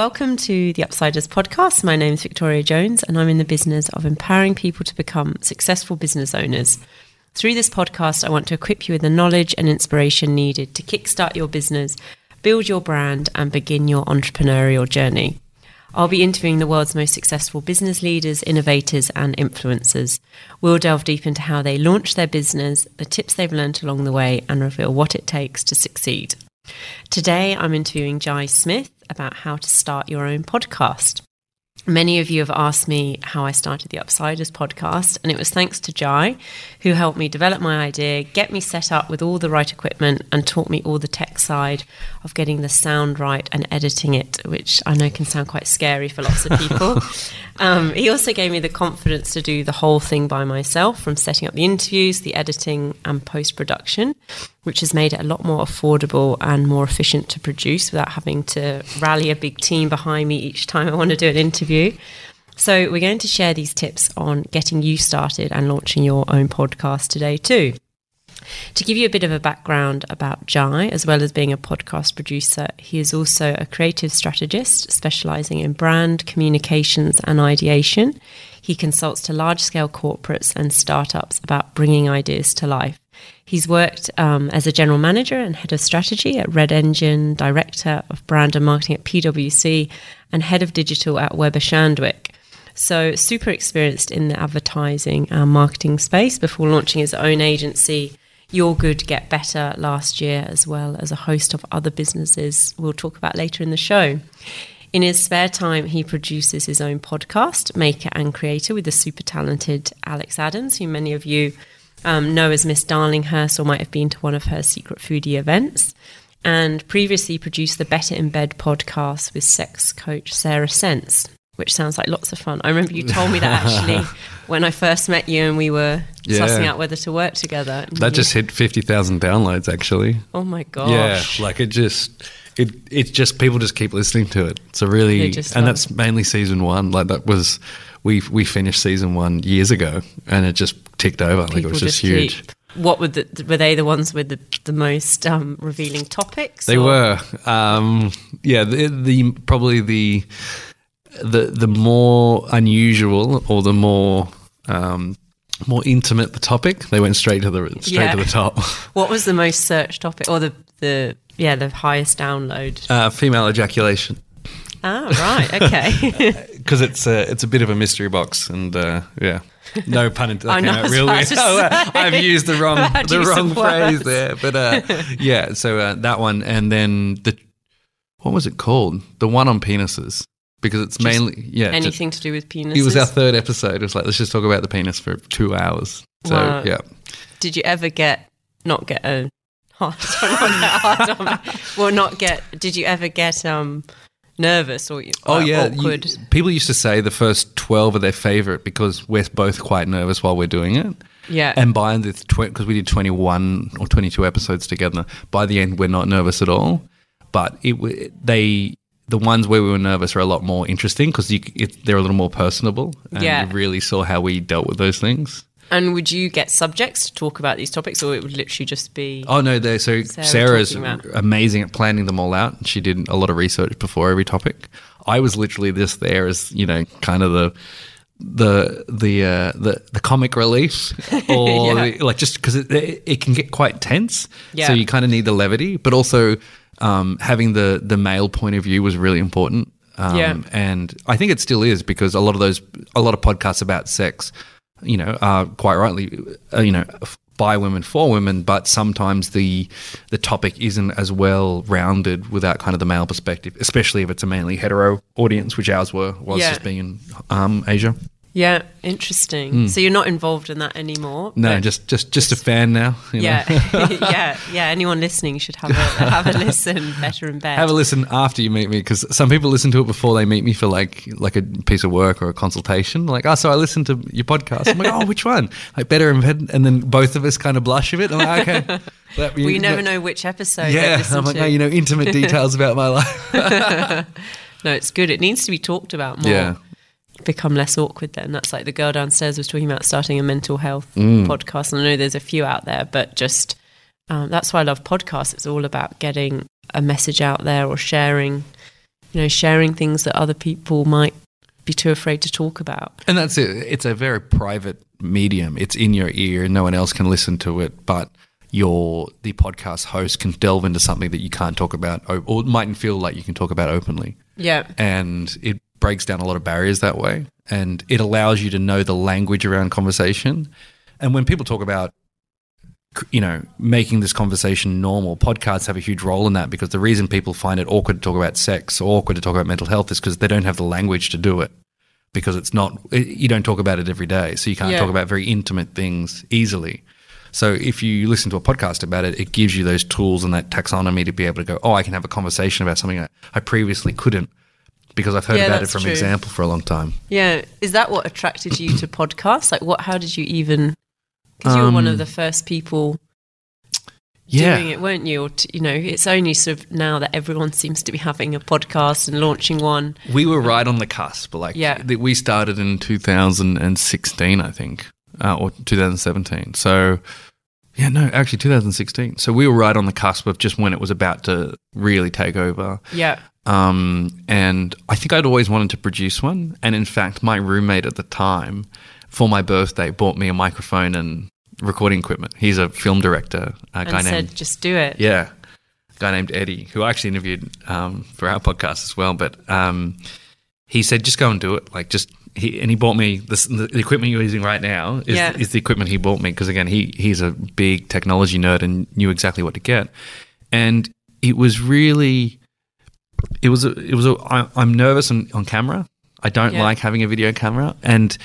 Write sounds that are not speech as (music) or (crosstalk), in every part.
Welcome to the Upsiders podcast. My name is Victoria Jones, and I'm in the business of empowering people to become successful business owners. Through this podcast, I want to equip you with the knowledge and inspiration needed to kickstart your business, build your brand, and begin your entrepreneurial journey. I'll be interviewing the world's most successful business leaders, innovators, and influencers. We'll delve deep into how they launch their business, the tips they've learned along the way, and reveal what it takes to succeed. Today, I'm interviewing Jai Smith about how to start your own podcast. Many of you have asked me how I started the Upsiders podcast, and it was thanks to Jai, who helped me develop my idea, get me set up with all the right equipment, and taught me all the tech side of getting the sound right and editing it, which I know can sound quite scary for lots of people. (laughs) um, he also gave me the confidence to do the whole thing by myself, from setting up the interviews, the editing, and post production which has made it a lot more affordable and more efficient to produce without having to rally a big team behind me each time I want to do an interview. So, we're going to share these tips on getting you started and launching your own podcast today, too. To give you a bit of a background about Jai, as well as being a podcast producer, he is also a creative strategist specializing in brand, communications, and ideation. He consults to large scale corporates and startups about bringing ideas to life. He's worked um, as a general manager and head of strategy at Red Engine, director of brand and marketing at PwC, and head of digital at Weber Shandwick. So, super experienced in the advertising and marketing space before launching his own agency, Your Good Get Better, last year, as well as a host of other businesses we'll talk about later in the show. In his spare time, he produces his own podcast, Maker and Creator, with the super talented Alex Adams, who many of you um, know as Miss Darlinghurst or might have been to one of her secret foodie events. And previously produced the Better in Bed podcast with sex coach Sarah Sense, which sounds like lots of fun. I remember you told me that actually (laughs) when I first met you and we were Yeah. sussing out whether to work together. That you- just hit fifty thousand downloads actually. oh my gosh. Yeah, like it just it it's just people just keep listening to it. So really, They and love that's mainly season one. Like that was we we finished season one years ago, and it just ticked over. like it People was just, huge. keep- What were the, were they the ones with the, the most um, revealing topics? They or- were, um, yeah. The, the probably the the the more unusual or the more um, more intimate the topic, they went straight to the straight Yeah. to the top. (laughs) What was the most searched topic or the the yeah the highest download? Uh, female ejaculation. Ah, right, okay. (laughs) because it's a it's a bit of a mystery box, and uh, yeah, (laughs) no pun intended. I know, That I was came out real weird. Oh, uh. I've used the wrong the wrong phrase there, but uh, (laughs) yeah. So uh, that one, and then the what was it called? The one on penises, because it's mainly yeah. just- Anything to do with penises? it was our third episode. It was like let's just talk about the penis for two hours. So Wow. yeah, Did you ever get not get a (laughs) hard on? Well, not get. Did you ever get um nervous or you? Oh yeah, you- awkward? people used to say the first twelve are their favorite because we're both quite nervous while we're doing it. yeah. And by the because we did twenty one or twenty two episodes together, by the end we're not nervous at all. But it they the ones where we were nervous are a lot more interesting because they're a little more personable. And Yeah. you really saw how we dealt with those things. And would you get subjects to talk about these topics, or it would literally just be? Oh no, they so Sarah Sarah's amazing at planning them all out. She did a lot of research before every topic. I was literally just there as you know, kind of the the the uh, the the comic relief, (laughs) or Yeah. the- like just because it, it, it can get quite tense. Yeah. So you kind of need the levity, but also um, having the the male point of view was really important. Um, Yeah. and I think it still is because a lot of those a lot of podcasts about sex, you know, are quite rightly, uh, you know. By women for women, but sometimes the the topic isn't as well rounded without kind of the male perspective, especially if it's a mainly hetero audience, which ours were was Yeah. just being in um, Asia. Yeah, interesting. Hmm. So you're not involved in that anymore. No, just just just a fan now. you know. yeah, (laughs) (laughs) yeah, yeah. Anyone listening should have a have a listen. Better and bed. Have a listen after you meet me because some people listen to it before they meet me for like like a piece of work or a consultation. Like, oh, so I listened to your podcast. I'm like, oh, which one? Like better in bed, and then both of us kind of blush a bit. I'm like, okay. (laughs) That- we never that- know which episode. Yeah, I'm like, to. oh, you know, intimate details about my life. No, it's good. It needs to be talked about more. Yeah. Become less awkward then. That's like the girl downstairs was talking about starting a mental health Mm. podcast. And I know there's a few out there, but just um, that's why I love podcasts. It's all about getting a message out there or sharing you know, sharing things that other people might be too afraid to talk about. And that's it. It's a very private medium. It's in your ear. And no one else can listen to it, but your the podcast host can delve into something that you can't talk about o- or mightn't feel like you can talk about openly. Yeah. And it breaks down a lot of barriers that way. And it allows you to know the language around conversation. And when people talk about you know, making this conversation normal. Podcasts have a huge role in that because the reason people find it awkward to talk about sex or awkward to talk about mental health is because they don't have the language to do it. Because it's not, you don't talk about it every day. So you can't Yeah. talk about very intimate things easily. So if you listen to a podcast about it, it gives you those tools and that taxonomy to be able to go, oh, I can have a conversation about something that I previously couldn't because I've heard Yeah, about it from true. example for a long time. Yeah. Is that what attracted you to podcasts? Like, what? How did you even? Because you were one of Um, the first people Yeah. doing it, weren't you? Or t- you know, it's only sort of now that everyone seems to be having a podcast and launching one. We were right on the cusp. Like, Yeah. th- we started in 2016, I think, uh, or 2017. So, yeah, no, actually 2016. So we were right on the cusp of just when it was about to really take over. Yeah. Um, and I think I'd always wanted to produce one. And in fact, my roommate at the time, for my birthday, bought me a microphone and recording equipment. He's a film director, a guy And named said, just do it. yeah, a guy named Eddie, who I actually interviewed um, for our podcast as well. But um, he said, just go and do it. Like, just he and he bought me this, the, the equipment you're using right now is, Yeah. is the equipment he bought me because again, he he's a big technology nerd and knew exactly what to get. And it was really, it was a, it was a. I, I'm nervous on, on camera. I don't Yeah. like having a video camera, and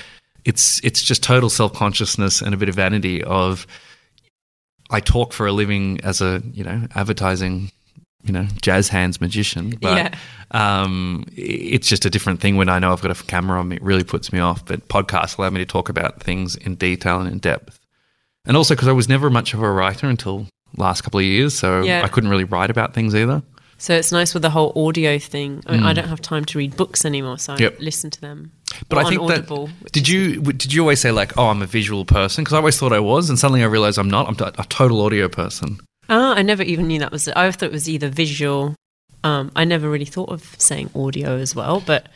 it's it's just total self consciousness and a bit of vanity of. I talk for a living as a you know advertising, you know jazz hands magician, but Yeah. um, it's just a different thing when I know I've got a camera on me. It really puts me off. But podcasts allow me to talk about things in detail and in depth, and also because I was never much of a writer until last couple of years, so Yeah. I couldn't really write about things either. So it's nice with the whole audio thing. I, mean, I don't have time to read books anymore, so Mm. Yep. I listen to them. But I think Audible. that did you did you always say like, oh, I'm a visual person? Because I always thought I was, and suddenly I realized I'm not. I'm a total audio person. Ah, I never even knew that was. I thought it was either visual. Um, I never really thought of saying audio as well, but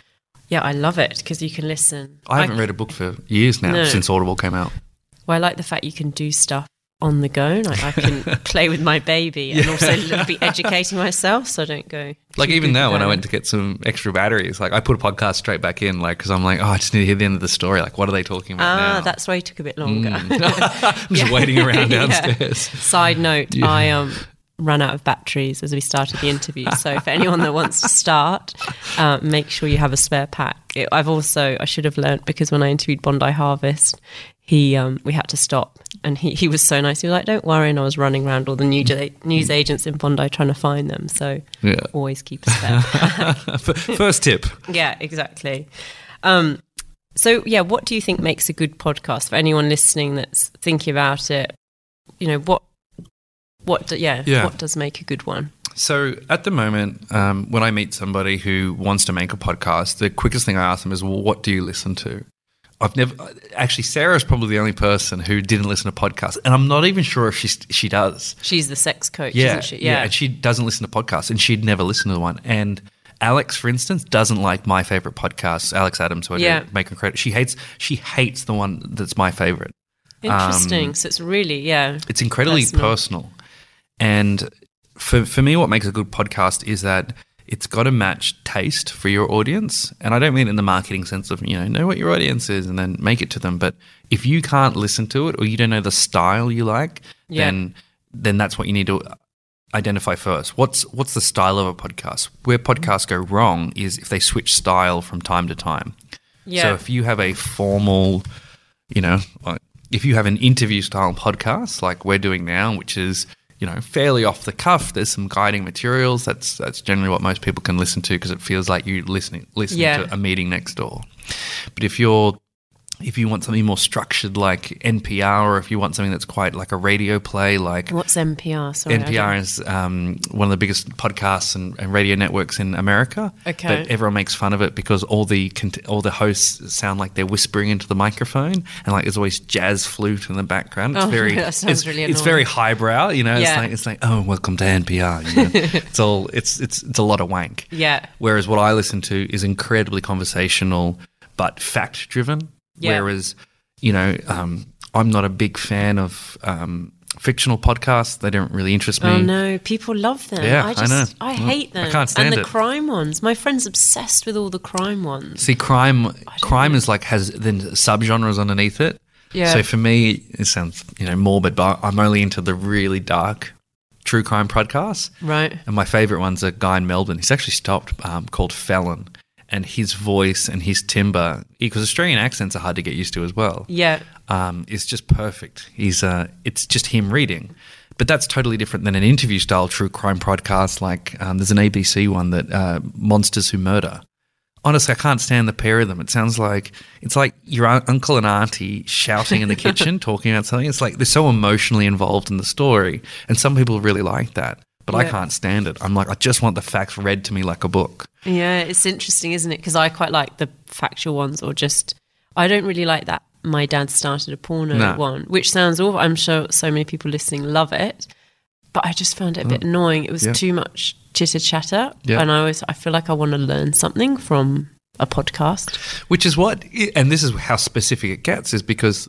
yeah, I love it because you can listen. I haven't read a book for years now No. since Audible came out. Well, I like the fact you can do stuff on the go. Like I can (laughs) play with my baby and also be educating myself, so I don't go. Like even now, when I went to get some extra batteries, like I put a podcast straight back in, like because I'm like, oh, I just need to hear the end of the story. Like, what are they talking about Ah, now? that's why it took a bit longer. (laughs) (laughs) I'm just waiting around Yeah. downstairs. Side note, Yeah. I um ran out of batteries as we started the interview. So for anyone that wants to start, uh, make sure you have a spare pack. It, I've also I should have learnt because when I interviewed Bondi Harvest, he um, we had to stop and he, he was so nice. He was like, "Don't worry," and I was running around all the news news agents in Bondi trying to find them. So Yeah. always keep a spare (laughs) First tip. yeah, exactly. Um, so yeah, what do you think makes a good podcast for anyone listening that's thinking about it? You know what what do, yeah, Yeah. what does make a good one? So at the moment, um, when I meet somebody who wants to make a podcast, the quickest thing I ask them is, well, "What do you listen to?" I've never actually. Sarah's probably the only person who didn't listen to podcasts, and I'm not even sure if she she does. She's the sex coach, Yeah, isn't she? Yeah. and she doesn't listen to podcasts, and she'd never listened to one. And Alex, for instance, doesn't like my favorite podcast, Alex Adams, who I Yeah. make her credit. She hates she hates the one that's my favorite. Interesting. um, so it's really yeah. It's incredibly Personal. personal. And for for me, what makes a good podcast is that it's got to match taste for your audience. And I don't mean in the marketing sense of you know know what your audience is and then make it to them. But if you can't listen to it or you don't know the style you like, Yeah. then then that's what you need to identify first. What's what's the style of a podcast? Where mm-hmm. podcasts go wrong is if they switch style from time to time. Yeah. So if you have a formal, you know, if you have an interview style podcast like we're doing now, which is you know fairly off the cuff, there's some guiding materials. That's that's generally what most people can listen to because it feels like you listening listening Yeah. to a meeting next door. But if you're if you want something more structured like NPR, or if you want something that's quite like a radio play, like What's NPR? Sorry, NPR is um, one of the biggest podcasts and, and radio networks in America. Okay. But everyone makes fun of it because all the cont- all the hosts sound like they're whispering into the microphone, and like there's always jazz flute in the background. It's Oh, (laughs) very that sounds it's, really it's very highbrow. You know, it's Yeah. like it's like oh, welcome to NPR. You know? (laughs) it's all it's it's it's a lot of wank. Yeah. Whereas what I listen to is incredibly conversational but fact driven. Yeah. Whereas, you know, um, I'm not a big fan of um, fictional podcasts. They don't really interest me. Oh no, people love them. Yeah, I I know. I, hate I them. can't stand and the it. crime ones. My friend's obsessed with all the crime ones. See, crime crime is like has then subgenres underneath it. Yeah. So for me, it sounds you know morbid, but I'm only into the really dark true crime podcasts. Right. And my favorite one's a guy in Melbourne. He's actually stopped um, called Fallon, and his voice and his timbre, because Australian accents are hard to get used to as well. Yeah. um, is just perfect. He's uh, it's just him reading, but that's totally different than an interview style true crime podcast. Like um, there's an ABC one that uh, Monsters Who Murder. Honestly, I can't stand the pair of them. It sounds like it's like your un- uncle and auntie shouting in the (laughs) kitchen, talking about something. It's like they're so emotionally involved in the story, and some people really like that. But I can't stand it. I'm like, I just want the facts read to me like a book. Yeah, it's interesting, isn't it? Because I quite like the factual ones, or just I don't really like that. My dad started a porno No. one, which sounds awful. I'm sure so many people listening love it, but I just found it a bit mm. annoying. It was. Yeah. too much chitter chatter, Yeah. and I always I feel like I want to learn something from a podcast. Which is what, and this is how specific it gets, is because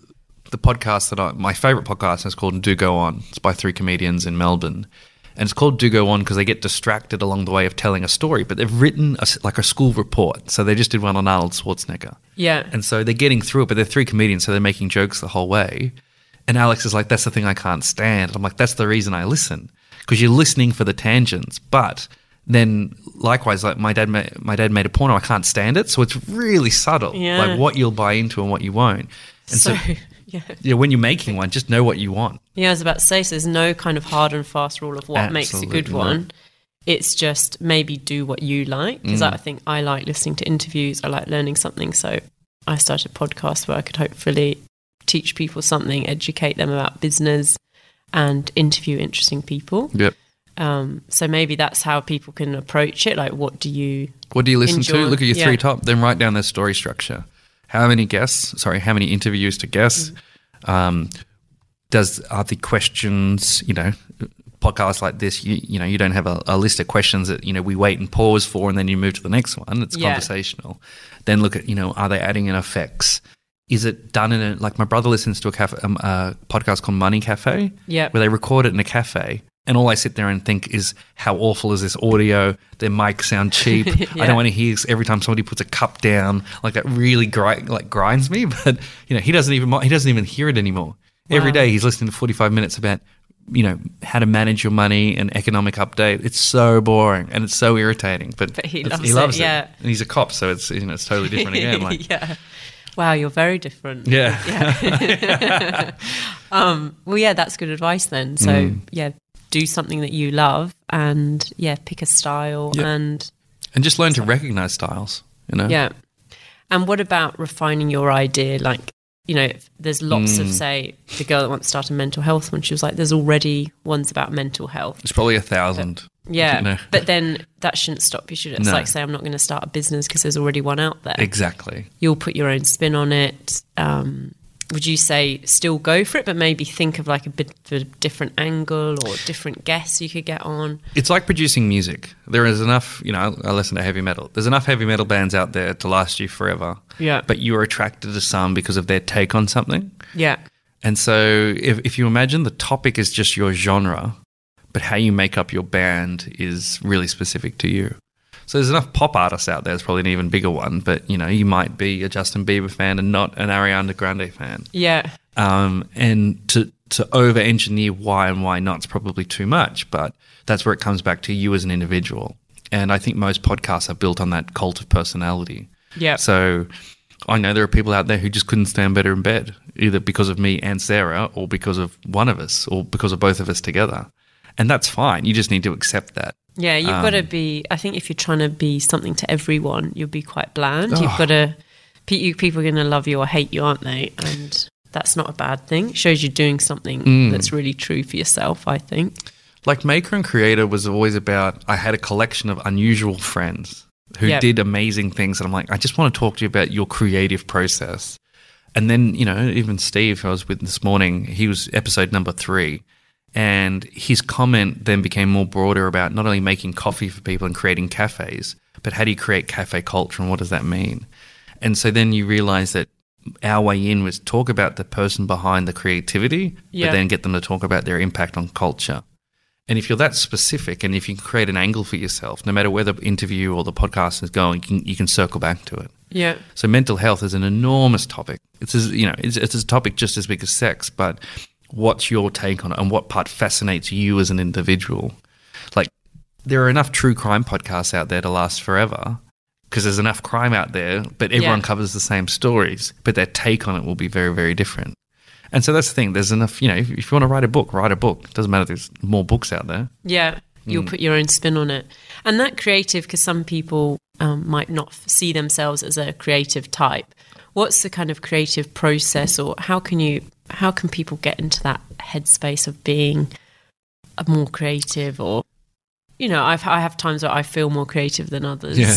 the podcast that I, my favorite podcast is called Do Go On. It's by three comedians in Melbourne. And it's called Do Go On because they get distracted along the way of telling a story, but they've written a like a school report. So they just did one on Arnold Schwarzenegger. Yeah, And so they're getting through it, but they're three comedians, so they're making jokes the whole way. And Alex is like, that's the thing I can't stand. I'm like, that's the reason I listen because you're listening for the tangents. But then likewise, like my dad, ma- my dad made a porno. I can't stand it, so it's really subtle, Yeah. like what you'll buy into and what you won't. And so, so yeah. yeah, when you're making one, just know what you want. Yeah, I was about to say, so there's no kind of hard and fast rule of what makes a good Absolutely one. It's just maybe do what you like. Because Mm. I think I like listening to interviews, I like learning something. So I started a podcast where I could hopefully teach people something, educate them about business, and interview interesting people. Yep. Um, so maybe that's how people can approach it. Like, what do you. What do you listen to? Look at your yeah. three top, then write down their story structure. How many guests? Sorry, how many interviews to guess? Um, does are the questions? You know, podcasts like this, you you know, you don't have a, a list of questions that you know we wait and pause for, and then you move to the next one. It's Yeah. conversational. Then look at you know, are they adding in effects? Is it done in a like my brother listens to a cafe, um, a podcast called Money Cafe, Yeah. where they record it in a cafe. And all I sit there and think is, how awful is this audio? Their mics sound cheap. (laughs) I don't want to hear every time somebody puts a cup down. Like that really gri- like grinds me. (laughs) But you know, he doesn't even he doesn't even hear it anymore. Every Wow. day he's listening to forty five minutes about you know how to manage your money and economic update. It's so boring and it's so irritating. But, But he it's- loves it, yeah. And he's a cop, so it's you know it's totally different again. (laughs) Like yeah. Wow, you're very different. yeah, Um, well, yeah, that's good advice then. So, Mm. yeah, do something that you love and, yeah, pick a style Yeah. and, and just learn to recognize styles. You know, yeah. And what about refining your idea? Like, you know, there's lots Mm. of, say, the girl that wants to start a mental health one, she was like, there's already ones about mental health. it's probably a thousand. Yeah. You know. But then that shouldn't stop you, should it? It's No. like, say, I'm not going to start a business because there's already one out there. Exactly. You'll put your own spin on it. Um, would you say still go for it, but maybe think of like a bit of a different angle or different guests you could get on? It's like producing music. There is enough, you know, I listen to heavy metal. There's enough heavy metal bands out there to last you forever. Yeah. But you're attracted to some because of their take on something. Yeah. And so if, if you imagine the topic is just your genre, but how you make up your band is really specific to you. So there's enough pop artists out there. It's probably an even bigger one, but you know, you might be a Justin Bieber fan and not an Ariana Grande fan. Yeah. um, and to to over engineer why and why not is probably too much. But that's where it comes back to you as an individual. And I think most podcasts are built on that cult of personality. Yeah. So I know there are people out there who just couldn't stand better in bed, either because of me and Sarah, or because of one of us, or because of both of us together. And that's fine. You just need to accept that. Yeah, you've got to Um, be. I think if you're trying to be something to everyone, you'll be quite bland. Oh. You've got to People are going to love you or hate you, aren't they? And that's not a bad thing. It shows you're doing something Mm. that's really true for yourself, I think. Like Maker and Creator was always about I had a collection of unusual friends who Yep. did amazing things. And I'm like, I just want to talk to you about your creative process. And then, you know, even Steve, who I was with this morning, he was episode number three. And his comment then became more broader about not only making coffee for people and creating cafes, but how do you create cafe culture and what does that mean? And so then you realize that our way in was talk about the person behind the creativity, Yeah. but then get them to talk about their impact on culture. And if you're that specific and if you can create an angle for yourself, no matter where the interview or the podcast is going, you can, you can circle back to it. Yeah. So mental health is an enormous topic. It's as, you know it's, it's a topic just as big as sex, but what's your take on it and what part fascinates you as an individual? Like there are enough true crime podcasts out there to last forever because there's enough crime out there, but everyone Yeah. covers the same stories, but their take on it will be very very different. And so that's the thing. There's enough, you know, if, if you want to write a book, write a book. It doesn't matter if there's more books out there. Yeah, you'll put your own spin on it. And that creative, because some people um, might not see themselves as a creative type. What's the kind of creative process, or how can you, how can people get into that headspace of being a more creative, or you know, I've I have times where I feel more creative than others. Yeah.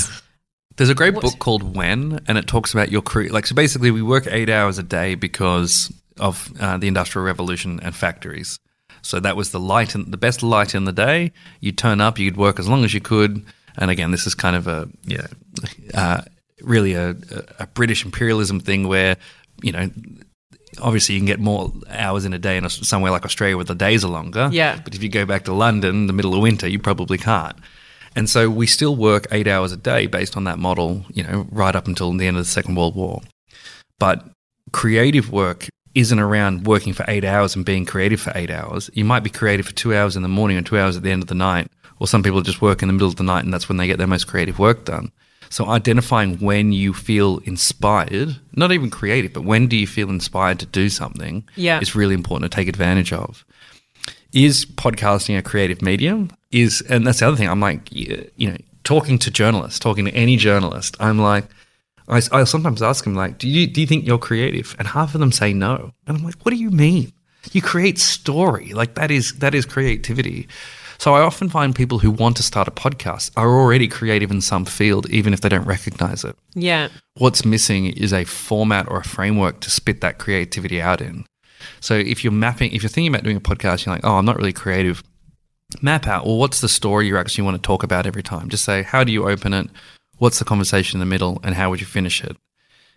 There's a great What's- book called When, and it talks about your career. Like, so basically, we work eight hours a day because of uh, the Industrial Revolution and factories. So that was the light, and the best light in the day. You'd turn up, you'd work as long as you could. And again, this is kind of a yeah, uh, really a, a British imperialism thing where you know. Obviously, you can get more hours in a day in a, somewhere like Australia where the days are longer. Yeah. But if you go back to London the middle of winter, you probably can't. And so we still work eight hours a day based on that model, you know, right up until the end of the Second World War. But creative work isn't around working for eight hours and being creative for eight hours. You might be creative for two hours in the morning and two hours at the end of the night. Or some people just work in the middle of the night and that's when they get their most creative work done. So identifying when you feel inspired, not even creative, but when do you feel inspired to do something Yeah. is really important to take advantage of. Is podcasting a creative medium? Is and that's the other thing i'm like you know talking to journalists talking to any journalist i'm like i, I sometimes ask them like do you do you think you're creative? And half of them say no. And i'm like what do you mean? You create story. Like that is that is creativity so i often find people who want to start a podcast are already creative in some field even if they don't recognize it yeah, what's missing is a format or a framework to spit that creativity out in. So if you're mapping, if you're thinking about doing a podcast, you're like, oh, I'm not really creative. Map out, well, what's the story you actually want to talk about every time? Just say, how do you open it? What's the conversation in the middle? And how would you finish it?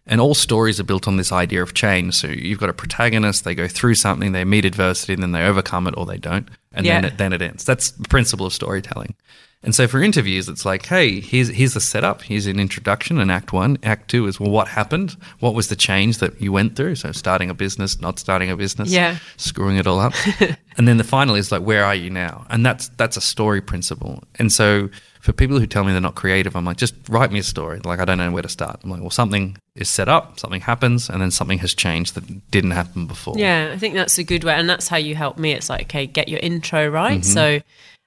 And all stories are built on this idea of change. So you've got a protagonist, they go through something, they meet adversity, and then they overcome it or they don't. And then, it, then it ends. That's the principle of storytelling. And so for interviews, it's like, hey, here's here's the setup. Here's an introduction. And act one, act two is well, what happened? What was the change that you went through? So starting a business, not starting a business, Yeah. screwing it all up. (laughs) and then the final is like, where are you now? And that's that's a story principle. And so for people who tell me they're not creative, I'm like, just write me a story. Like I don't know where to start. I'm like, well, something is set up, something happens, and then something has changed that didn't happen before. Yeah, I think that's a good way, and that's how you help me. It's like, okay, get your intro right. So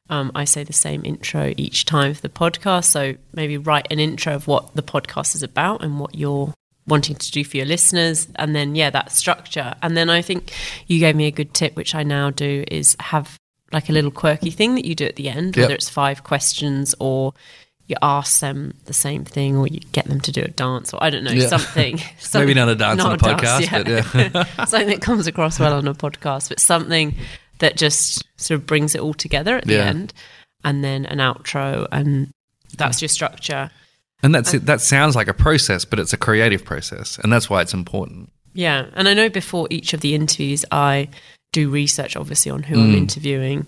um, I say the same intro each time for the podcast. So maybe write an intro of what the podcast is about and what you're wanting to do for your listeners, and then yeah, that structure. And then I think you gave me a good tip, which I now do, is have like a little quirky thing that you do at the end, Yep. whether it's five questions or you ask them the same thing or you get them to do a dance or I don't know, Yeah. something. (laughs) Maybe not a dance on a podcast, but yeah. (laughs) something that comes across well on a podcast, but something that just sort of brings it all together at the Yeah. end, and then an outro, and that's your structure. And that's it. That sounds like a process, but it's a creative process, and that's why it's important. Yeah, and I know before each of the interviews, I do research, obviously, on who I'm mm. interviewing,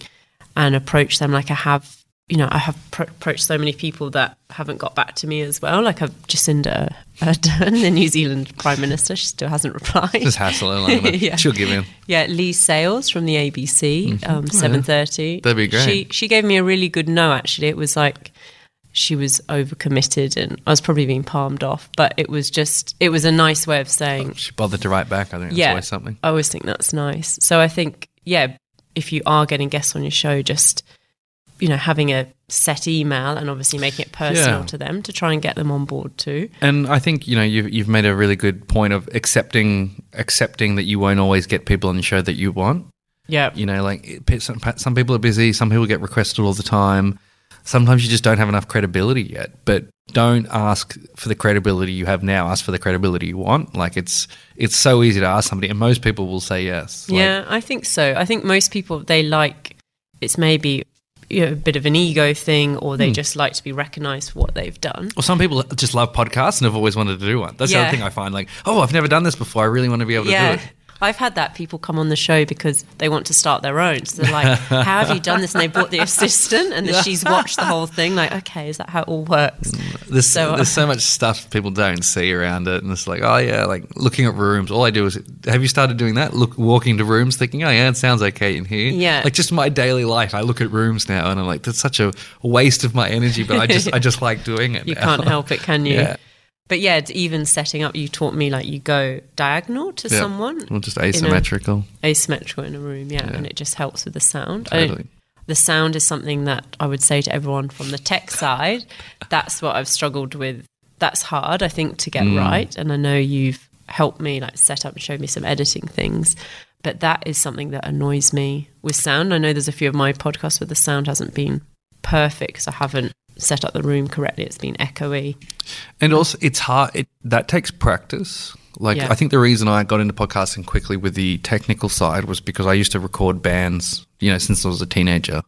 and approach them like I have. You know, I have pro- approached so many people that haven't got back to me as well. Like I've Jacinda Ardern, the New Zealand Prime Minister, she still hasn't replied. Just hassle her. Like. (laughs) Yeah. She'll give in. Yeah, Leigh Sales from the ABC, um, seven thirty. That'd be great. She she gave me a really good no. Actually, it was like she was overcommitted, and I was probably being palmed off. But it was just it was a nice way of saying, She bothered to write back. I think that's yeah, something. I always think that's nice. So I think yeah, if you are getting guests on your show, just you know, having a set email and obviously making it personal Yeah. to them to try and get them on board too. And I think you know you've you've made a really good point of accepting accepting that you won't always get people on the show that you want. Yeah. You know, like some some people are busy, some people get requested all the time. Sometimes you just don't have enough credibility yet. But don't ask for the credibility you have now. Ask for the credibility you want. Like it's it's so easy to ask somebody, and most people will say yes. Like, yeah, I think so. I think most people they like it's maybe you know, a bit of an ego thing, or they hmm. just like to be recognised for what they've done. Well, some people just love podcasts and have always wanted to do one. That's the Yeah. other thing I find. Like, oh, I've never done this before. I really want to be able to Yeah. do it. I've had that people come on the show because they want to start their own. So they're like, (laughs) "How have you done this?" And they brought the assistant, and then she's watched the whole thing. Like, okay, is that how it all works? Mm, there's So- there's so uh, much stuff people don't see around it, and it's like, oh yeah, like looking at rooms. All I do is, have you started doing that? Look, walking to rooms, thinking, oh yeah, it sounds okay in here. Yeah. like just my daily life. I look at rooms now, and I'm like, that's such a waste of my energy, but I just I (laughs) just like doing it. You now. can't help it, can you? (laughs) Yeah. But yeah, it's even setting up, you taught me like you go diagonal to Yeah. someone, Well, just asymmetrical. asymmetrical in a room, yeah, and it just helps with the sound. I the sound is something that I would say to everyone from the tech side. That's what I've struggled with. That's hard, I think, to get mm. right. And I know you've helped me like set up and show me some editing things. But that is something that annoys me with sound. I know there's a few of my podcasts where the sound hasn't been perfect because I haven't set up the room correctly. It's been echoey. And also, it's hard. It, that takes practice. Like, Yeah. I think the reason I got into podcasting quickly with the technical side was because I used to record bands, you know, since I was a teenager.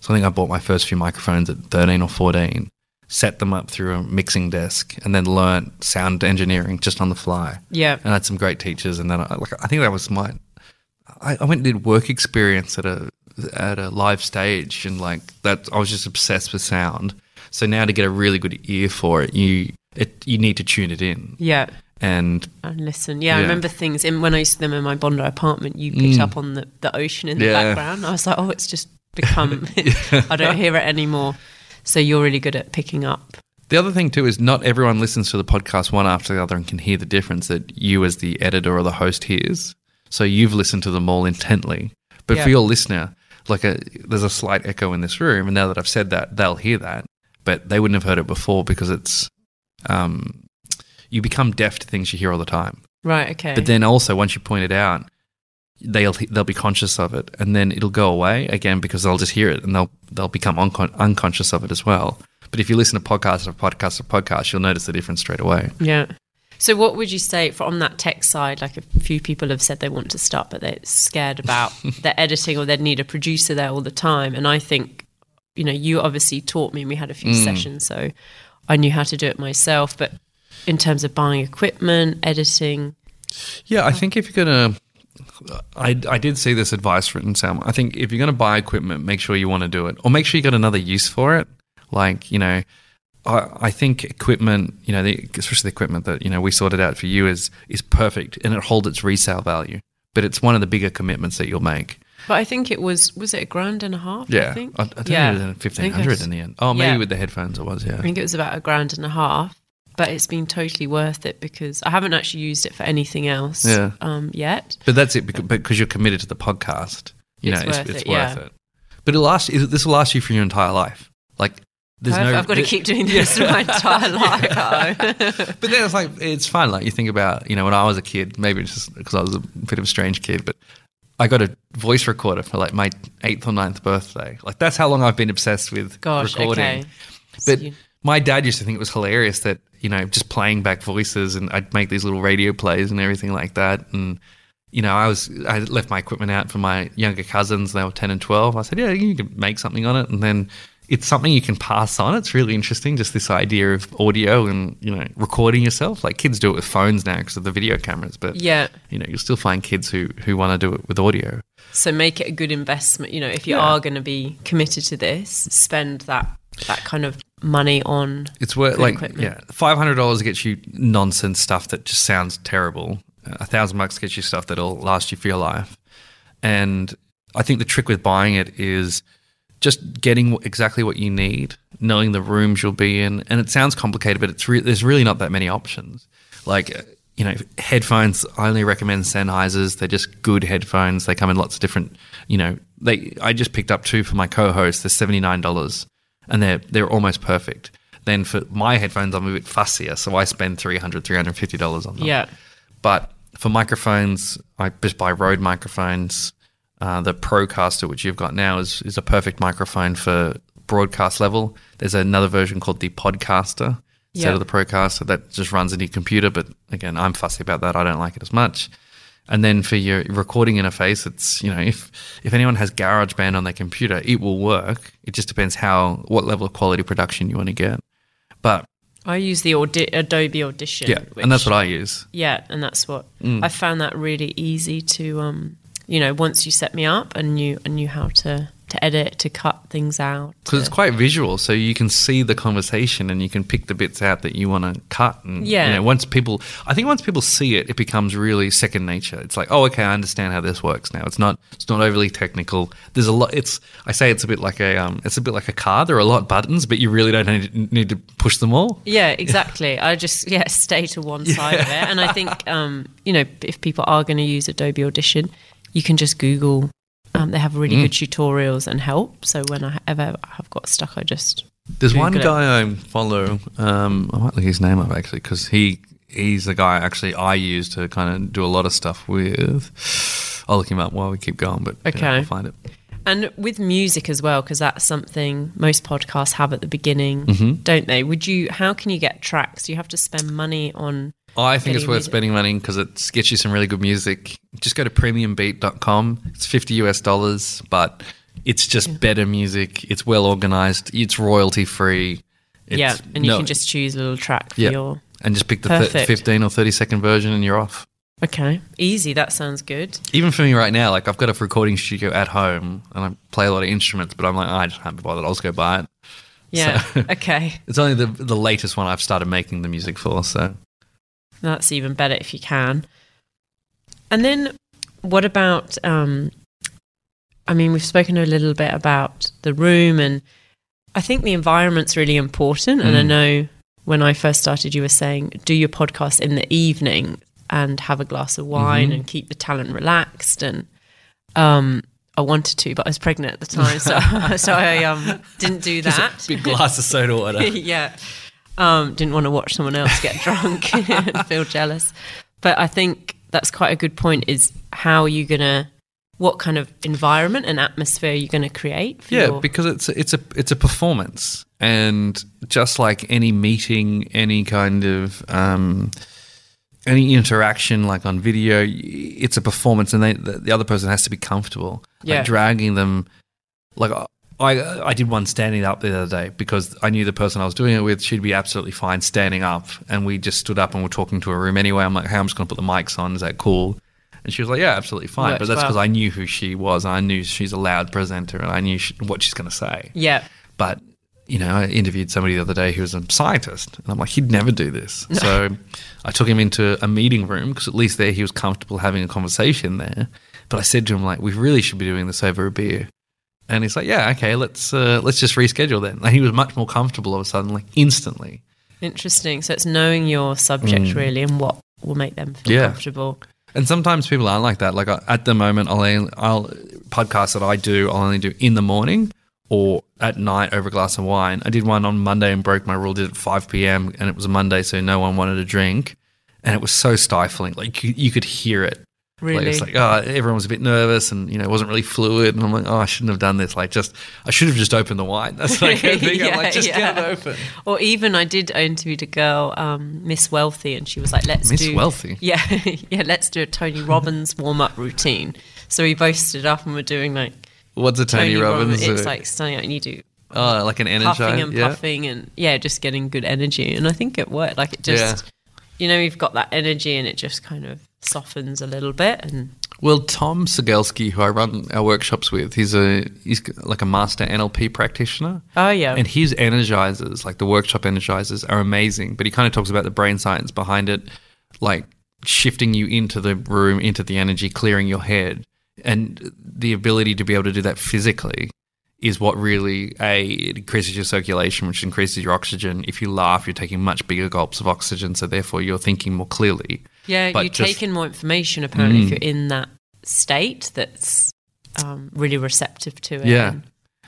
So I think I bought my first few microphones at 13 or 14, set them up through a mixing desk, and then learnt sound engineering just on the fly. Yeah. And I had some great teachers. And then I, like, I think that was my, I, I went and did work experience at a, at a live stage and like that, I was just obsessed with sound. So now to get a really good ear for it, you, it, you need to tune it in. Yeah. And And listen, yeah, I remember things in when I used to them in my Bondi apartment. You picked up on the, the ocean in the Mm. Background. I was like, oh, it's just become. (laughs) (laughs) I don't hear it anymore. So you're really good at picking up. the other thing too is not everyone listens to the podcast one after the other and can hear the difference that you as the editor or the host hears. So you've listened to them all intently. But for your listener, like a there's a slight echo in this room, and now that I've said that, they'll hear that, but they wouldn't have heard it before because it's um, you become deaf to things you hear all the time. Right. Okay. But then also once you point it out, they'll they'll be conscious of it, and then it'll go away again because they'll just hear it and they'll they'll become uncon- unconscious of it as well. But if you listen to podcast after podcast after podcast, you'll notice the difference straight away. yeah. So what would you say from that tech side? Like a few people have said they want to start, but they're scared about (laughs) their editing or they'd need a producer there all the time. And I think, you know, you obviously taught me and we had a few Mm. sessions, so I knew how to do it myself. But in terms of buying equipment, editing, Yeah, I think if you're gonna, I I did see this advice written Sam. I think if you're gonna buy equipment, make sure you want to do it, or make sure you got another use for it. Like you know, I I think equipment, you know, the, especially the equipment that you know we sorted out for you is is perfect and it holds its resale value. But it's one of the bigger commitments that you'll make. But I think it was was it a grand and a half? Yeah, I think. I, I think yeah. it was fifteen hundred in the end. Oh, maybe Yeah. with the headphones it was. Yeah, I think it was about a grand and a half. But it's been totally worth it because I haven't actually used it for anything else Yeah. um, yet. But that's it because, because you're committed to the podcast. You It's know, it's, worth it's it, worth yeah. it. But it'll last. This will last you for your entire life. Like there's I've, no. I've got to keep doing this (laughs) for my entire (laughs) life. (laughs) But then it's like it's fun. Like you think about, you know, when I was a kid, maybe it's just because I was a bit of a strange kid, but I got a voice recorder for like my eighth or ninth birthday. Like that's how long I've been obsessed with Gosh, recording. okay. So But you- my dad used to think it was hilarious that you know just playing back voices and I'd make these little radio plays and everything like that. And you know, I was I left my equipment out for my younger cousins. They were ten and twelve. I said, yeah, you can make something on it, and then. It's something you can pass on. It's really interesting, just this idea of audio and you know recording yourself. Like kids do it with phones now because of the video cameras, but yeah. you know you'll still find kids who who want to do it with audio. So make it a good investment. You know, if you Yeah. are going to be committed to this, spend that that kind of money on. It's worth like equipment. yeah, five hundred dollars gets you nonsense stuff that just sounds terrible. A thousand bucks gets you stuff that'll last you for your life. And I think the trick with buying it is just getting exactly what you need, knowing the rooms you'll be in. And it sounds complicated, but it's re- there's really not that many options. Like uh, you know, headphones. I only recommend Sennheisers. They're just good headphones. They come in lots of different. You know, they. I just picked up two for my co-host. They're seventy nine dollars, and they're they're almost perfect. Then for my headphones, I'm a bit fussier, so I spend 300 350 dollars on them. Yeah. But for microphones, I just buy Rode microphones. Uh, the Procaster, which you've got now, is is a perfect microphone for broadcast level. There's another version called the Podcaster instead Yeah. of the Procaster that just runs in your computer. But again, I'm fussy about that. I don't like it as much. And then for your recording interface, it's you know if if anyone has GarageBand on their computer, it will work. It just depends how what level of quality production you want to get. But I use the Audi- Adobe Audition. yeah, and that's what I use. Yeah, and that's what Mm. I found that really easy to um you know, once you set me up and knew and knew how to to edit, to cut things out. Because it's quite visual, so you can see the conversation and you can pick the bits out that you want to cut. And Yeah. you know, once people, I think once people see it, it becomes really second nature. It's like, oh, okay, I understand how this works now. It's not, it's not overly technical. There's a lot. It's, I say it's a bit like a, um, it's a bit like a car. There are a lot of buttons, but you really don't need, need to push them all. Yeah, exactly. I just yeah stay to one side of (laughs) it, and I think um, you know if people are going to use Adobe Audition, you can just Google. Um, they have really Mm. good tutorials and help. So when I ever have got stuck, I just There's one Google it. guy I follow. Um, I might look his name up actually because he he's the guy actually I use to kind of do a lot of stuff with. I'll look him up while we keep going, but yeah, Okay. I'll find it. and with music as well because that's something most podcasts have at the beginning, Mm-hmm. don't they? Would you? How can you get tracks? Do you have to spend money on? I think it's worth music. spending money because it gets you some really good music. Just go to premiumbeat.com. It's 50 US dollars, but it's just better music. It's well organized. It's royalty free. It's, yeah, and you no- can just choose a little track for Yeah. your. and just pick the th- 15 or 30 second version and you're off. Okay, easy. That sounds good. Even for me right now, like I've got a recording studio at home and I play a lot of instruments, but I'm like, I just can't be bothered. I'll just go buy it. Yeah. So- (laughs) okay. (laughs) It's only the the latest one I've started making the music for. So That's even better if you can. And then what about um I mean we've spoken a little bit about the room and I think the environment's really important and I Mm. know when I first started you were saying do your podcast in the evening and have a glass of wine Mhm. and keep the talent relaxed and um I wanted to but I was pregnant at the time so (laughs) (laughs) so I um didn't do that. big glass of soda water. (laughs) yeah. Um, didn't want to watch someone else get drunk (laughs) and feel jealous. But I think that's quite a good point is how are you going to, what kind of environment and atmosphere you're you going to create? For Yeah, your- because it's it's a it's a performance, and just like any meeting, any kind of um, any interaction, like on video, it's a performance, and they, the, the other person has to be comfortable. Yeah. Like dragging them, like I I did one standing up the other day because I knew the person I was doing it with, she'd be absolutely fine standing up, and we just stood up and we're talking to a room anyway. I'm like, hey, I'm just going to put the mics on. Is that cool? And she was like, yeah, absolutely fine. Works but that's well. because I knew who she was. I knew she's a loud presenter and I knew she, what she's going to say. yeah. But, you know, I interviewed somebody the other day who was a scientist. And I'm like, he'd never do this. (laughs) So I took him into a meeting room because at least there he was comfortable having a conversation there. But I said to him, like, we really should be doing this over a beer. And he's like, yeah, okay, let's uh, let's just reschedule then. And he was much more comfortable all of a sudden, like instantly. Interesting. So it's knowing your subject really and what will make them feel Mm. Yeah. comfortable. And sometimes people aren't like that. Like I- at the moment, I'll, I'll podcasts that I do, I'll only do in the morning or at night over a glass of wine. I did one on Monday and broke my rule. Did it at five p.m. and it was a Monday, so no one wanted a drink, and it was so stifling. Like you, you could hear it. Like, Really? it's like oh, everyone was a bit nervous, and you know, it wasn't really fluid. And I'm like, oh, I shouldn't have done this. Like, just I should have just opened the wine. (laughs) That's like a (laughs) thing. I'm like, just yeah. get it open. Or even I did I interviewed a girl, um, Miss Wealthy, and she was like, "Let's Miss do Wealthy? (laughs) yeah, yeah, let's do a Tony Robbins warm up routine." So we both stood up and we're doing like What's a Tony, Robbins? It's uh, like standing up and you do oh, like an energy. puffing and yeah. puffing and yeah, just getting good energy. And I think it worked. Like it just, you know, you've got that energy and it just kind of softens a little bit. And Well, Tom Segelski, who I run our workshops with, he's a he's like a master NLP practitioner, oh yeah, and his energizers, like the workshop energizers, are amazing. But he kind of talks about the brain science behind it, like shifting you into the room, into the energy, clearing your head, and the ability to be able to do that physically is what really a it increases your circulation, which increases your oxygen. If you laugh, you're taking much bigger gulps of oxygen, so therefore you're thinking more clearly. Yeah, But you just- take in more information apparently if Mm. you're in that state that's um, really receptive to it. Yeah. And-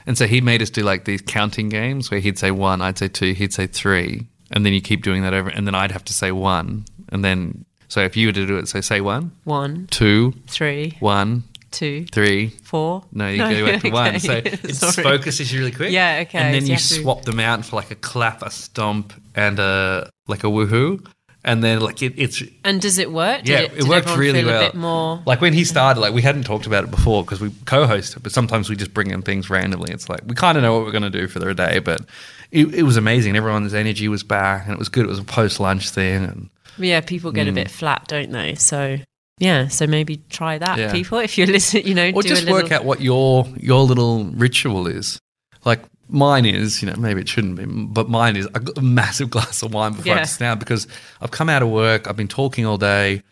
And so he made us do like these counting games where he'd say one, I'd say two, he'd say three, and then you keep doing that over, and then I'd have to say one, and then so if you were to do it, so say one, One, two, three, one, two, three. four. No, you (laughs) go back to one. So (laughs) okay. it focuses you really quick. Yeah, okay, And then so you you have to- swap them out for like a clap, a stomp, and a like a woohoo, and then like it, it's And does it work? Did Yeah, it, it did worked really well. A bit more. Like when he started, like we hadn't talked about it before because we co-host but sometimes we just bring in things randomly. It's like we kind of know what we're going to do for the day, but it, it was amazing. Everyone's energy was back, and it was good. It was a post-lunch thing, and Yeah, people get a mm. bit flat, don't they? So yeah, so maybe try that, Yeah. people. (laughs) If you're listening, you know, or do just a little, work out what your your little ritual is. Like mine is, you know, maybe it shouldn't be, but mine is a massive (laughs) glass of wine before I Yeah. sit down because I've come out of work, I've been talking all day.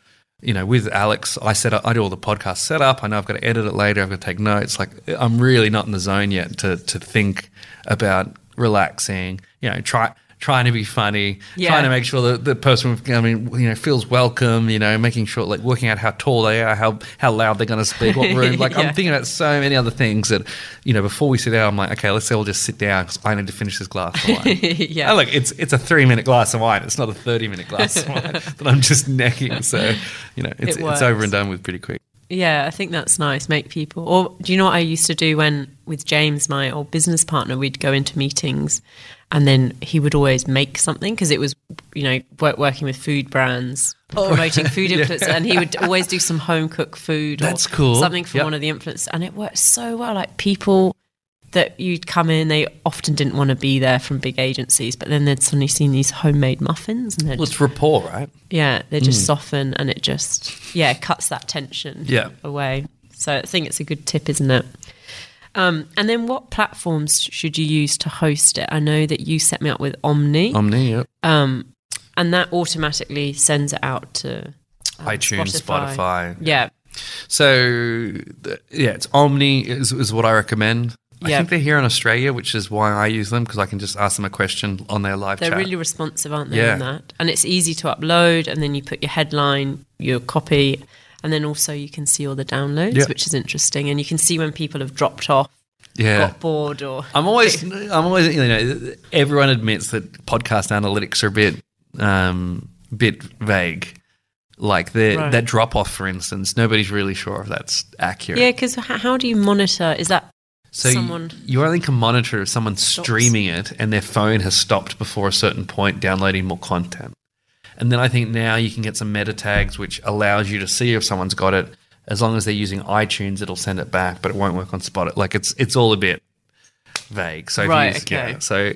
You know, with Alex, I set up, I do all the podcast setup. I know I've got to edit it later. I've got to take notes. Like I'm really not in the zone yet to to think about relaxing. You know, try trying to be funny, Yeah. trying to make sure that the person, I mean, you know, feels welcome. You know, making sure like working out how tall they are, how how loud they're going to speak, what room. (laughs) Like Yeah. I'm thinking about so many other things that you know before we sit down, I'm like, okay, let's all just sit down because I need to finish this glass of wine. (laughs) yeah. Oh, look, it's it's a three minute glass of wine. It's not a thirty minute glass of wine (laughs) that I'm just necking. So you know, it's It it's over and done with pretty quick. Yeah, I think that's nice. Make people. Or do you know what I used to do when with James, my old business partner, we'd go into meetings, and then he would always make something because it was, you know, work, working with food brands, oh. promoting food Oh. (laughs) Yeah. influencers, and he would always do some home cooked food. That's or cool. Something from Yep. one of the influencers, and it worked so well. Like people that you'd come in, they often didn't want to be there from big agencies, but then they'd suddenly seen these homemade muffins, and Well, it's rapport, right? yeah, they just mm. soften, and it just yeah cuts that tension Yeah. away. So I think it's a good tip, isn't it? Um, and then what platforms should you use to host it? I know that you set me up with Omny, Omny, yep. um, and that automatically sends it out to um, iTunes, Spotify. Yeah, So the, yeah, it's Omny is, is what I recommend. I Yeah. think they're here in Australia, which is why I use them because I can just ask them a question on their live chat. they're chat. really responsive, aren't they? Yeah. On that, and it's easy to upload, and then you put your headline, your copy, and then also you can see all the downloads, Yeah. which is interesting, and you can see when people have dropped off, yeah. got bored, or I'm always, (laughs) I'm always, you know, everyone admits that podcast analytics are a bit, um, bit vague. Like the Right. that drop off, for instance, nobody's really sure if that's accurate. yeah, because how do you monitor? Is that So someone? you only can monitor if someone's streaming it and their phone has stopped before a certain point downloading more content. And then I think now you can get some meta tags which allows you to see if someone's got it. As long as they're using iTunes, it'll send it back, but it won't work on Spotify. Like it's it's all a bit vague. So Right, okay. yeah, so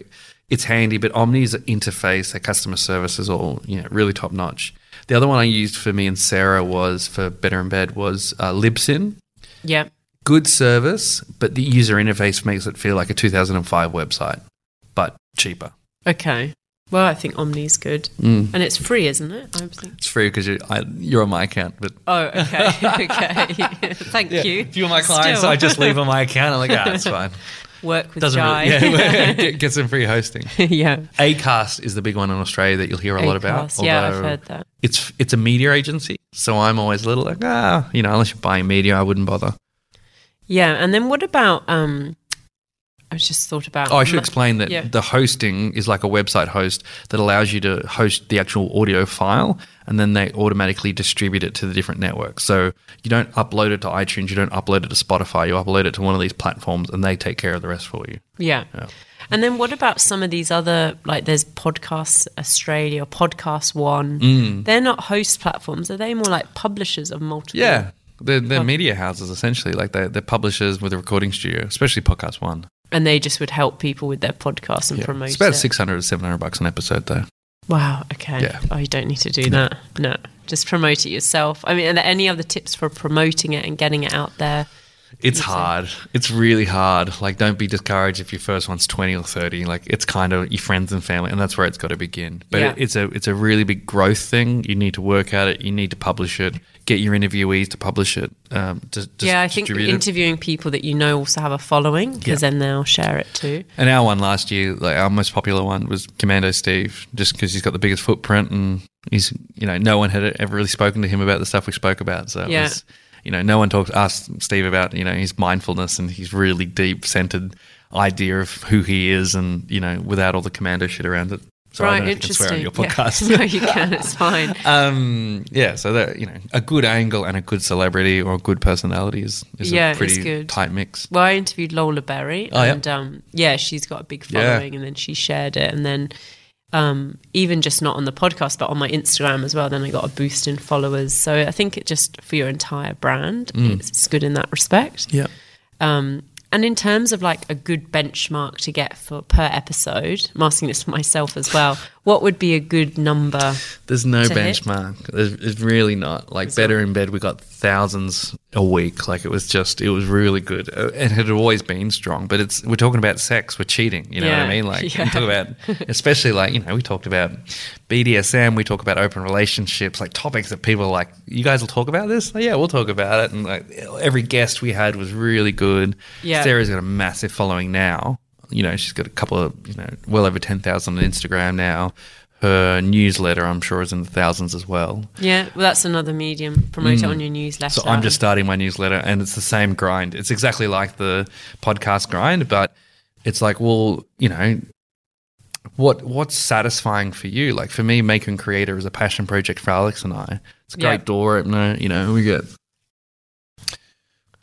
it's handy, but Omny's interface, their customer service is all you know really top notch. The other one I used for me and Sarah was for Better in Bed was uh, Libsyn Yeah. good service, but the user interface makes it feel like a 2005 website, but cheaper. Okay. Well, I think Omny's good, Mm. and it's free, isn't it? I think. It's free because you, I- you're on my account, but Oh, okay, (laughs) okay. (laughs) Thank you. if you're my client, so I just leave on my account. I'm like, ah, it's (laughs) fine. Work with Doesn't Jai. really, yeah, get, get some free hosting. yeah. Acast is the big one in Australia that you'll hear a lot about. Yeah, I've heard that. It's it's a media agency, so I'm always a little like ah, you know, unless you're buying media, I wouldn't bother. Yeah, and then what about? um I just thought about. Oh, I should explain that Yeah. the hosting is like a website host that allows you to host the actual audio file and then they automatically distribute it to the different networks. So you don't upload it to iTunes, you don't upload it to Spotify, you upload it to one of these platforms and they take care of the rest for you. Yeah. Yeah. And then what about some of these other like there's Podcasts Australia or Podcast One? Mm. They're not host platforms. Are they more like publishers of multiple? Yeah. They're, they're media houses essentially, like they're, they're publishers with a recording studio, especially Podcast One. And they just would help people with their podcast and Yeah. promote It's about it. 600 or 700 bucks an episode though. Wow. Okay. Yeah. Oh, you don't need to do that. No, just promote it yourself. I mean, are there any other tips for promoting it and getting it out there? It's hard. It's really hard. Like, don't be discouraged if your first one's twenty or thirty. Like, it's kind of your friends and family, and that's where it's got to begin. But Yeah. it, it's a it's a really big growth thing. You need to work at it. You need to publish it. Get your interviewees to publish it. Um, to, to yeah, I think distribute it. interviewing people that you know also have a following because Yeah. then they'll share it too. And our one last year, like our most popular one was Commando Steve, just because he's got the biggest footprint and He's, you know, no one had ever really spoken to him about the stuff we spoke about. So, it Yeah. was, you know, no one talks asked Steve about, you know, his mindfulness and his really deep centered idea of who he is and, you know, without all the commando shit around it. So I right, don't if you can swear interesting. on your Yeah. podcast. (laughs) no, you can. It's fine. (laughs) Um, yeah, so that you know, a good angle and a good celebrity or a good personality is, is Yeah, a it's pretty good. tight mix. Well, I interviewed Lola Berry, Oh, yeah. and um, yeah, she's got a big Yeah. following, and then she shared it, and then um, even just not on the podcast, but on my Instagram as well. Then I got a boost in followers, so I think it just for your entire brand, Mm. it's, it's good in that respect. Yeah. Um, and in terms of like a good benchmark to get for per episode, I'm asking this for myself as well. What would be a good number? There's no benchmark. There's, it's really not. Like better in bed, we got thousands a week. Like it was just, it was really good. Uh, It had always been strong, but it's we're talking about sex, we're cheating. You know what I mean? Like Yeah. we talk about, (laughs) especially like you know, we talked about BDSM, we talk about open relationships, like topics that people are like, you guys will talk about this. Like, yeah, we'll talk about it. And like every guest we had was really good. Yeah. Sarah's got a massive following now. You know, she's got a couple of, you know, well over 10,000 on Instagram now. Her newsletter, I'm sure, is in the thousands as well. Yeah, well, that's another medium. Promote it on your newsletter. Mm. So I'm just starting my newsletter and it's the same grind. It's exactly like the podcast grind, but it's like, well, you know, what what's satisfying for you? Like for me, Maker and Creator is a passion project for Alex and I. It's a great Yeah. door opener. You know, we get.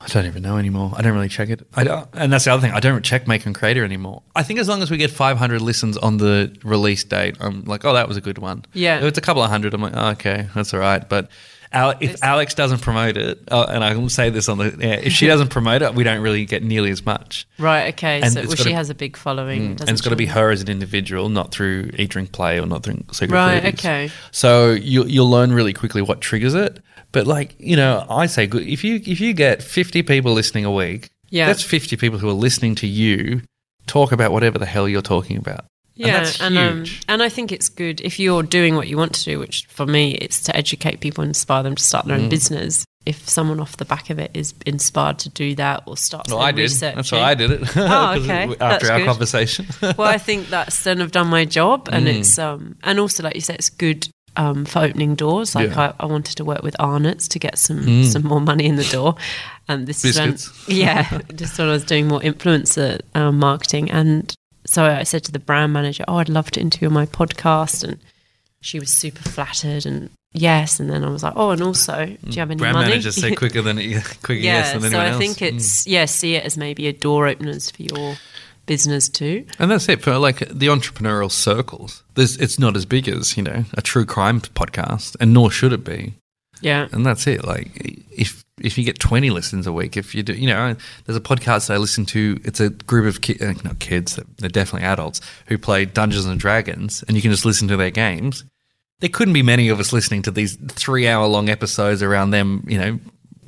I don't even know anymore. I don't really check it. I don't, and that's the other thing. I don't check Make and Creator anymore. I think as long as we get 500 listens on the release date, I'm like, oh, that was a good one. Yeah. If it's a couple of hundred, I'm like, oh, okay, that's all right. But If Alex doesn't promote it, uh, and I will say this on the, yeah, if she (laughs) doesn't promote it, we don't really get nearly as much. right. Okay, And so well, gotta- she has a big following, and doesn't it's got to be her as an individual, not through Eat Drink Play or not through Secret Right, okay. So you you'll learn really quickly what triggers it. But like you know, I say good if you if you get fifty people listening a week, Yeah. that's fifty people who are listening to you talk about whatever the hell you're talking about. Yeah, and and um, and I think it's good if you're doing what you want to do, which for me it's to educate people and inspire them to start their Mm. own business. If someone off the back of it is inspired to do that or start well, I did. That's why I did it. Oh, (laughs) okay. After That's our good. conversation. (laughs) well, I think that's then I've done my job, and Mm. it's um and also like you said, it's good um for opening doors. Like Yeah. I, I wanted to work with Arnott's to get some some more money in the door, and this is when, (laughs) yeah, just when I was doing more influencer um, marketing, and so I said to the brand manager, "Oh, I'd love to interview on my podcast," and she was super flattered and. Yes, and then I was like, oh, and also, do you have any Brand money? managers say (laughs) quicker than (laughs) quicker yes yeah, than so anyone I else. Mm. think it's yeah, see it as maybe a door openers for your business too. And that's it for like the entrepreneurial circles. There's, it's not as big as you know a true crime podcast, and nor should it be. Yeah, And that's it. Like if if you get twenty listens a week, if you do, you know, there's a podcast that I listen to. It's a group of ki- uh, not kids, they're- definitely adults who play Dungeons and Dragons, and you can just listen to their games. There couldn't be many of us listening to these three hour long episodes around them. You know.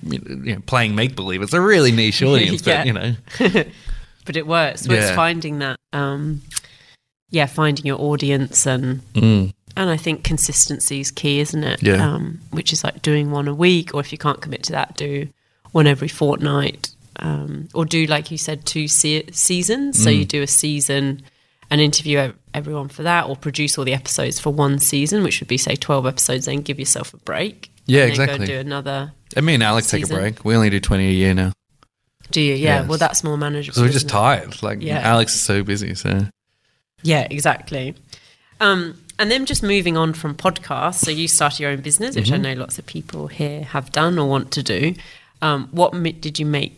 You know, playing make believe. It's a really niche (laughs) audience, Yeah. but you know, (laughs) but it works. So it's finding that, um, yeah, finding your audience and mm, and I think consistency is key, isn't it? Yeah. Um, which is like doing one a week, or if you can't commit to that, do one every fortnight, um, or do like you said, two se- seasons. So Mm. you do a season and interview everyone for that, or produce all the episodes for one season, which would be say twelve episodes. Then give yourself a break. Yeah, and then exactly. Go do another. and me and Alex take a break. We only do twenty a year now Do you? Yeah. Yes. Well, that's more manageable. because we're just it? tired. Like Yeah. Alex is so busy, so Yeah, exactly. Um, and then just moving on from podcasts. So you started your own business, which I Mm-hmm. know lots of people here have done or want to do. Um, what did you make?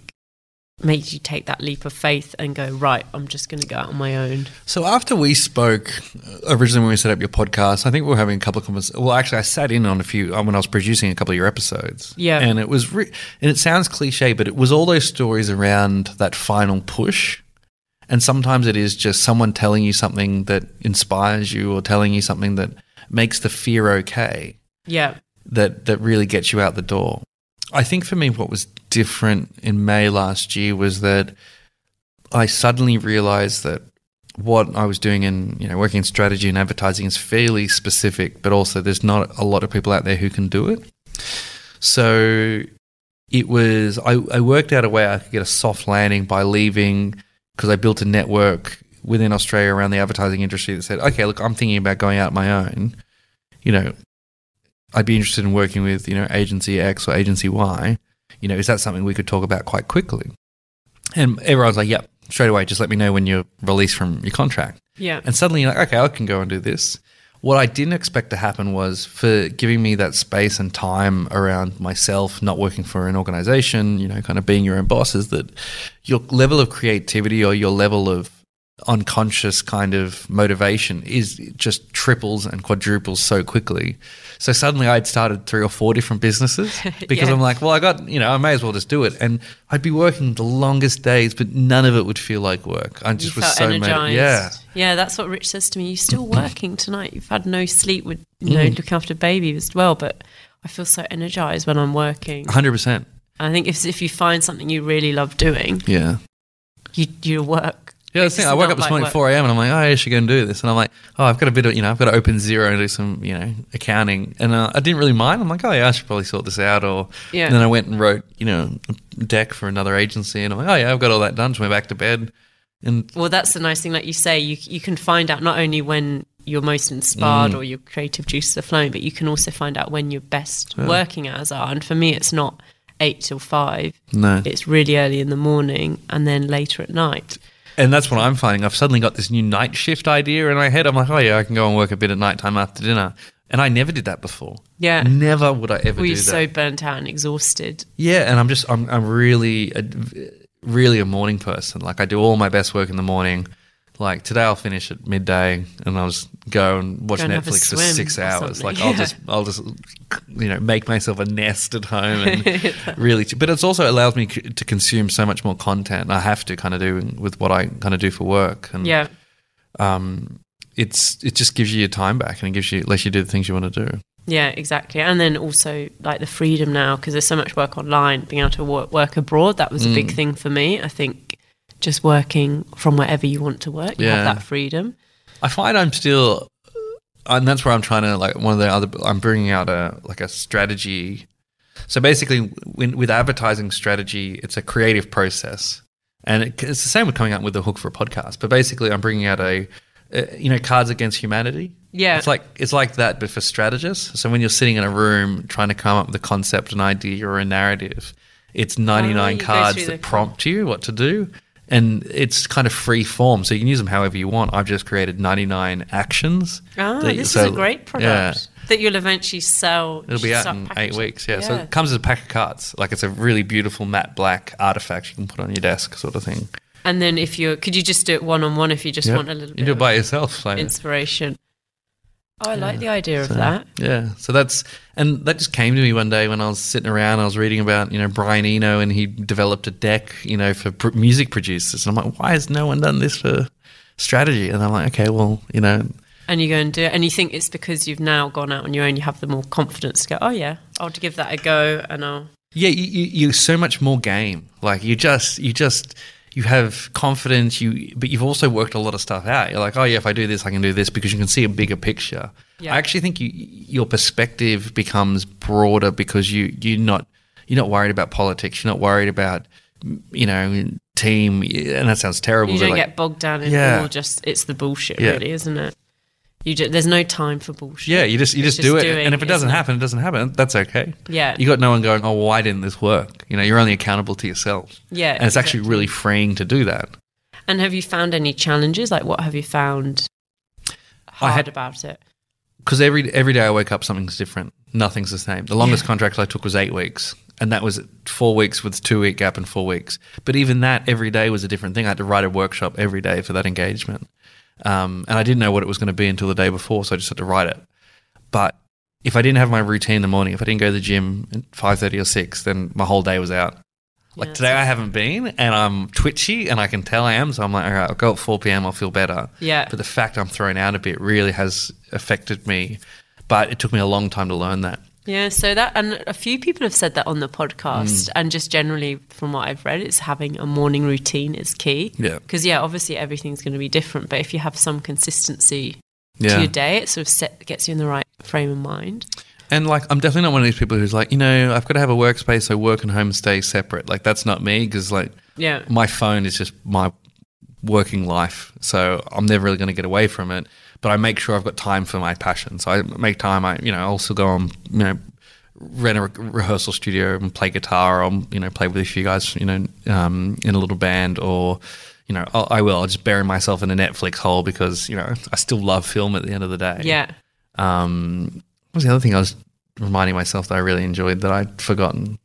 Made you take that leap of faith and go right? I'm just going to go out on my own. So after we spoke uh, originally when we set up your podcast, I think we were having a couple of conversations. Well, actually, I sat in on a few uh, when I was producing a couple of your episodes. Yeah. and it was re- and it sounds cliche, but it was all those stories around that final push. And sometimes it is just someone telling you something that inspires you, or telling you something that makes the fear okay. Yeah, that that really gets you out the door. I think for me, what was different in May last year was that I suddenly realized that what I was doing in you know working in strategy and advertising is fairly specific, but also there's not a lot of people out there who can do it. So it was I, I worked out a way I could get a soft landing by leaving because I built a network within Australia around the advertising industry that said, okay, look, I'm thinking about going out my own. You know, I'd be interested in working with, you know, agency X or agency Y. You know, is that something we could talk about quite quickly? And everyone's like, yep, straight away, just let me know when you're released from your contract. Yeah. And suddenly you're like, okay, I can go and do this. What I didn't expect to happen was for giving me that space and time around myself, not working for an organization, you know, kind of being your own boss, is that your level of creativity or your level of unconscious kind of motivation is just triples and quadruples so quickly. So suddenly I'd started three or four different businesses (laughs) because Yeah. I'm like, well, I got, you know, I may as well just do it. And I'd be working the longest days, but none of it would feel like work. I You just was so energized. motivated. Yeah. Yeah, that's what Rich says to me. You're still working tonight. You've had no sleep with, you know, Mm. looking after baby as well. But I feel so energized when I'm working. 100%. I think if, if you find something you really love doing, Yeah. you, you work. Yeah, that's the thing. I woke up this like morning at 4 a.m. and I'm like, oh, I should go and do this. And I'm like, oh, I've got a bit of, you know, I've got to open Xero and do some, you know, accounting. And uh, I didn't really mind. I'm like, oh, yeah, I should probably sort this out. Or, Yeah. and then I went and wrote, you know, a deck for another agency. And I'm like, oh, yeah, I've got all that done. So went back to bed. And Well, that's the nice thing, like you say, you you can find out not only when you're most Mm. inspired or your creative juices are flowing, but you can also find out when your best working hours are. And for me, it's not eight till five; no. it's really early in the morning and then later at night. And that's what I'm finding. I've suddenly got this new night shift idea in my head. I'm like, oh, yeah, I can go and work a bit at nighttime after dinner. And I never did that before. Yeah. Never would I ever Were do you so burnt out and exhausted? Yeah, and I'm just I'm I'm really a, really a morning person. Like I do all my best work in the morning. Like today I'll finish at midday and I'll just go and watch Go and Netflix for 6 hours. Like (laughs) I'll just I'll just you know make myself a nest at home and (laughs) really but it's also allows me to consume so much more content. I have to kind of do with what I kind of do for work and Yeah. um it's it just gives you your time back and it gives you lets you do the things you want to do. Yeah, exactly. And then also like the freedom now, because there's so much work online, being able to work, work abroad, that was a Mm. big thing for me. I think just working from wherever you want to work, you Yeah. have that freedom. I find I'm still, and that's where I'm trying to like one of the other. I'm bringing out a like a strategy. So basically, when, with advertising strategy, it's a creative process, and it, it's the same with coming up with a hook for a podcast. But basically, I'm bringing out a, a you know Cards Against Humanity. Yeah. it's like it's like that, but for strategists. So when you're sitting in a room trying to come up with a concept, an idea, or a narrative, it's 99 Oh, cards that prompt you what to do. And it's kind of free form, so you can use them however you want. I've just created 99 actions. Ah, that- this so- is a great product Yeah, that you'll eventually sell. it'll be out in eight weeks. Yeah. so it comes as a pack of cards. Like it's a really beautiful matte black artifact you can put on your desk, sort of thing. and then if you're, could you just do it one on one if you just Yep. want a little You bit do it of by yourself. So. inspiration? Oh, I like the idea of that. Yeah. So that's and that just came to me one day when I was sitting around. I was reading about you know Brian Eno and he developed a deck you know for pr- music producers. And I'm like, why has no one done this for strategy? And I'm like, okay, well, you know, And you go and do it, and you think it's because you've now gone out on your own, you have the more confidence to go, oh yeah, I'll give that a go, and I'll. yeah, you, you, you're so much more game. Like you just you just you have confidence. You but you've also worked a lot of stuff out. You're like, oh yeah, if I do this, I can do this because you can see a bigger picture. Yeah. I actually think you, your perspective becomes broader because you you're not you're not worried about politics. You're not worried about you know team. And that sounds terrible. You don't like- get bogged down in Yeah. all just it's the bullshit, Yeah. really, isn't it? You just, there's no time for bullshit. yeah, you just you It's just, do it, doing, and if it doesn't happen, it doesn't happen. That's okay. Yeah. you got no one going, oh, why didn't this work? You know, you're only accountable to yourself. Yeah, and it's actually really freeing to do that. And have you found any challenges? Like, what have you found hard had- about it? because every every day I wake up, something's different. Nothing's the same. The longest contract I took was eight weeks, and that was four weeks with two week gap and four weeks. But even that, every day was a different thing. I had to write a workshop every day for that engagement, um, and I didn't know what it was going to be until the day before, so I just had to write it. But if I didn't have my routine in the morning, if I didn't go to the gym at five thirty or six, then my whole day was out. Like Yeah, today, I haven't been, and I'm twitchy, and I can tell I am. So I'm like, all right, I'll go at four p.m. I'll feel better. Yeah. But the fact I'm thrown out a bit really has affected me. But it took me a long time to learn that. Yeah, so that, and a few people have said that on the podcast, Mm. and just generally from what I've read, it's having a morning routine is key. Yeah. Because, yeah, obviously everything's going to be different, but if you have some consistency to your day, it sort of set, gets you in the right frame of mind. And like, I'm definitely not one of these people who's like, you know, I've got to have a workspace so work and home stay separate. Like, that's not me because like Yeah. my phone is just my working life. So I'm never really going to get away from it. But I make sure I've got time for my passion. So I make time. I you know also go on you know rent a re- rehearsal studio and play guitar or you know play with a few guys you know um, in a little band or you know I'll, I will I'll just bury myself in a Netflix hole because you know I still love film at the end of the day. Yeah. Um, what was the other thing I was reminding myself that I really enjoyed that I'd forgotten?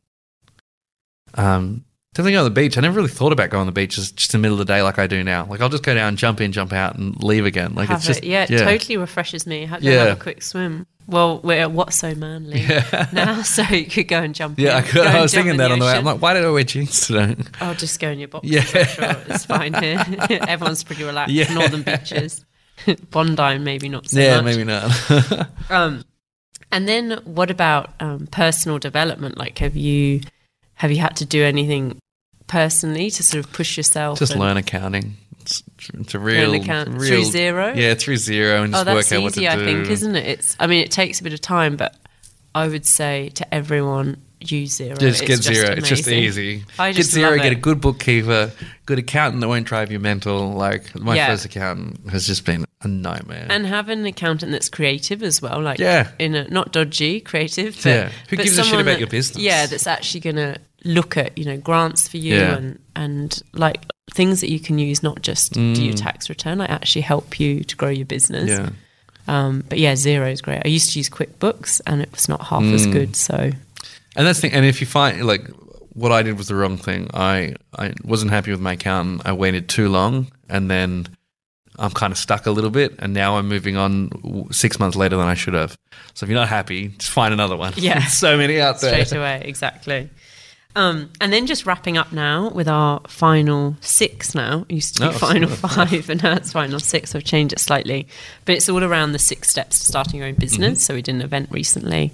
Um, definitely go on the beach. I never really thought about going on the beach just, just in the middle of the day like I do now. Like I'll just go down, jump in, jump out, and leave again. Like have it's just it. Yeah, it totally refreshes me. Have, Yeah. have a quick swim. Well, we're at Whatso Manly Yeah. (laughs) now, so you could go and jump Yeah, I, in. could, Go I was thinking that on the way. I'm like, why did I wear jeans today? I'll just go in your boxes. Yeah. Sure it's fine here. (laughs) (laughs) Everyone's pretty relaxed. Yeah. Northern beaches. Bondi, maybe not so yeah, much. maybe not. Um, and then what about um, personal development? Like, have you have you had to do anything personally to sort of push yourself? just learn accounting. It's, it's a real, account real through Xero? Yeah, through Xero, and Oh, just work out what to easy, I think, isn't it? It's. I mean, it takes a bit of time, but I would say to everyone, use Xero. Just It's get Xero. It's just easy. I get Xero. Get a good bookkeeper, good accountant that won't drive you mental. Like my Yeah. first accountant has just been a nightmare. And have an accountant that's creative as well, like Yeah. in a not dodgy, creative. But, Yeah. Who but gives a shit about that- your business? Yeah, that's actually going to look at you know grants for you Yeah. and and like things that you can use, not just do your tax return, like actually help you to grow your business. Mm. yeah. Um, but yeah, Xero is great. I used to use QuickBooks and it was not half Mm. as good. So And that's the thing. And if you find like what I did was the wrong thing. I I wasn't happy with my accountant. I waited too long, and then I'm kind of stuck a little bit. And now I'm moving on six months later than I should have. So if you're not happy, just find another one. Yeah. (laughs) So many out there. straight away, exactly. Um, and then just wrapping up now with our final six now. It used to be Oh, final so- five, (laughs) and now it's final six. I've changed it slightly. But it's all around the six steps to starting your own business. So we did an event recently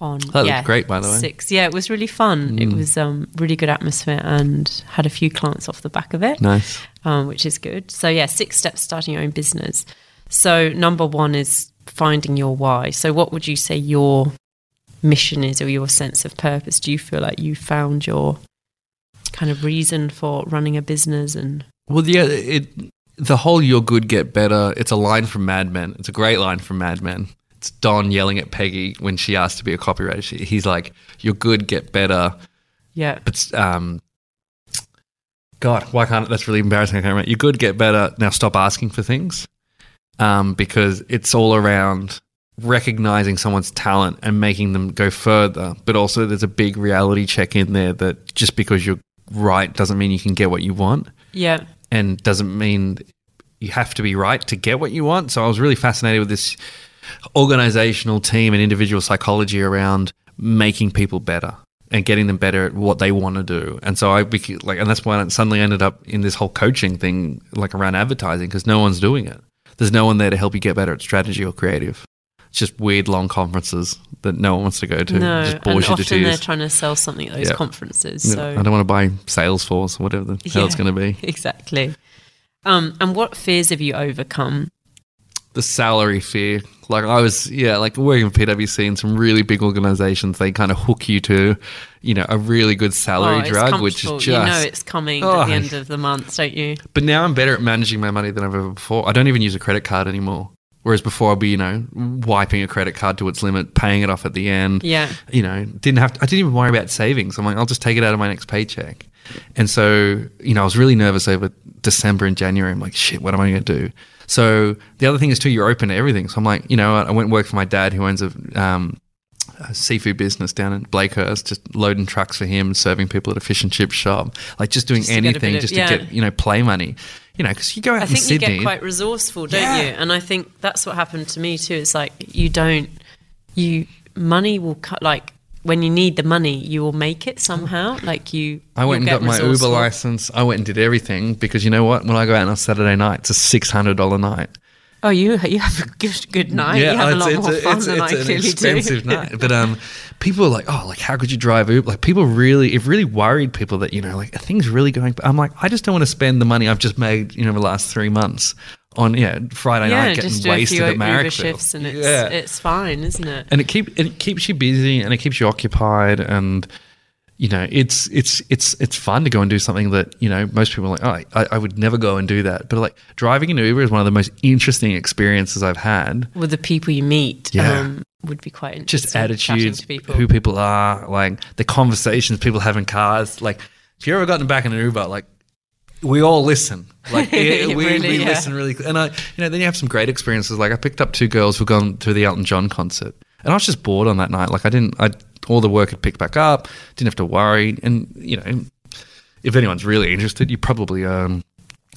on Mm-hmm. That looked great, by the way. Mm. Six. Yeah, it was really fun. It was um, really good atmosphere and had a few clients off the back of it Nice. um, which is good. So, yeah, six steps starting your own business. So, number one is finding your why. So, what would you say your mission is or your sense of purpose? Do you feel like you found your kind of reason for running a business and Well, yeah, it the whole "you're good, get better." It's a line from Mad Men. It's a great line from Mad Men. It's Don yelling at Peggy when she asked to be a copywriter. She, he's like, "You're good, get better." yeah, But um, God, why can't that's really embarrassing? I can't remember. You're good, get better. Now stop asking for things, um, because it's all around recognizing someone's talent and making them go further. But also, there's a big reality check in there that just because you're right doesn't mean you can get what you want yeah, and doesn't mean you have to be right to get what you want. So I was really fascinated with this organizational team and individual psychology around making people better and getting them better at what they want to do. And so I like, and that's why I suddenly ended up in this whole coaching thing, like around advertising, because no one's doing it. There's no one there to help you get better at strategy or creative. It's just weird long conferences that no one wants to go to. no, It just and bores you to often they're trying to sell something at those Yeah. conferences. Yeah, So I don't want to buy Salesforce or whatever the hell it's going to be. (laughs) exactly. Um, and what fears have you overcome? the salary fear. Like I was, yeah, like working with PwC and some really big organizations, they kind of hook you to, you know, a really good salary Oh, drug, which is just. you know it's coming Oh, at the end of the month, don't you? but now I'm better at managing my money than I've ever before. I don't even use a credit card anymore. Whereas before I'd be, you know, wiping a credit card to its limit, paying it off at the end. Yeah. You know, didn't have to, I didn't even worry about savings. I'm like, I'll just take it out of my next paycheck. And so, you know, I was really nervous over December and January. I'm like, shit, what am I going to do? So the other thing is too, you're open to everything. So I'm like, you know, I went and worked for my dad who owns a, um, a seafood business down in Blakehurst, just loading trucks for him, serving people at a fish and chip shop, like just doing Just to anything of- just yeah. to get, you know, play money. You know, because you go out I in think you get quite resourceful, don't Yeah. you? And I think that's what happened to me too. It's like you don't, you money will cut like when you need the money, you will make it somehow. Like you, I went and got my Uber license. I went and did everything because you know what? When I go out on a Saturday night, it's a six hundred dollar night. Oh, you you have a good, good night. you have a lot more fun than I an clearly expensive do. (laughs) night. But um, people are like, oh, like how could you drive Uber? Like people really, it really worried people that you know, like are things really going. I'm like, I just don't want to spend the money I've just made, you know, the last three months on yeah Friday yeah, night getting a wasted at Marrickville. shifts and it's yeah. it's fine, isn't it? and it keep it keeps you busy and it keeps you occupied and you know, it's it's it's it's fun to go and do something that you know most people are like, oh, I, I would never go and do that. But like driving an Uber is one of the most interesting experiences I've had. With the people you meet, Yeah. um, would be quite interesting. Just attitudes, people. who people are, like the conversations people have in cars. Like, if you ever gotten back in an Uber, like we all listen. Like (laughs) it- we, Really, we yeah. listen really, and I, you know, then you have some great experiences. Like I picked up two girls who've gone to the Elton John concert, and I was just bored on that night. Like I didn't, I all the work had picked back up, didn't have to worry, and you know, if anyone's really interested, you probably earn.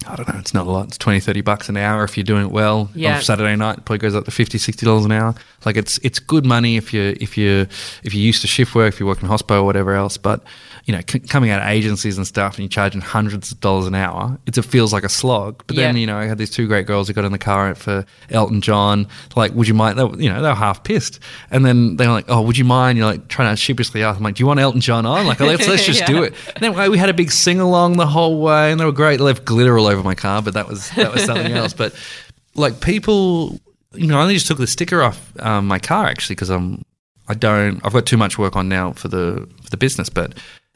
I don't know, it's not a lot. It's 20, 30 bucks an hour if you're doing it well. Yeah. On Saturday night, it probably goes up to 50, 60 dollars an hour. Like it's it's good money if you if you if you're used to shift work, if you work in hospital or whatever else. But you know, c- coming out of agencies and stuff, and you're charging hundreds of dollars an hour, it's, it feels like a slog. But then you know, I had these two great girls who got in the car for Elton John. Like, would you mind? They, were- you know, they were half pissed, and then they were like, "Oh, would you mind?" You're like trying to sheepishly ask, "I'm like, do you want Elton John on? Like, oh, let's let's (laughs) just do it." And then we had a big sing along the whole way, and they were great. They left glitter all over my car, but that was that was something else. But like people, you know, I only just took the sticker off um, my car actually because I'm I don't I've got too much work on now for the for the business, but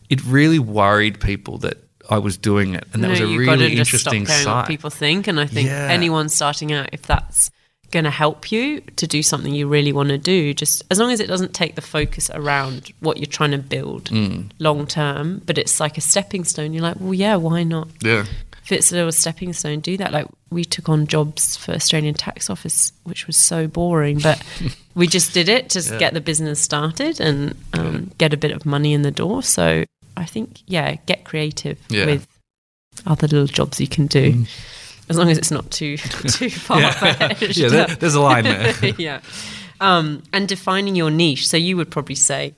it really worried people that I was doing it, and that no, was a really to just stop interesting people think. And I think Yeah. anyone starting out, if that's going to help you to do something you really want to do, just as long as it doesn't take the focus around what you're trying to build Mm. long term, but it's like a stepping stone. You're like, well, yeah, why not? Yeah, If it's a little stepping stone, do that. Like we took on jobs for Australian Tax Office, which was so boring, but (laughs) we just did it to Yeah. get the business started and um, get a bit of money in the door. So I think, yeah, get creative Yeah. with other little jobs you can do, as long as it's not too (laughs) too far (laughs) yeah, yeah. There, there's a line there. yeah. Um, and defining your niche. So you would probably say,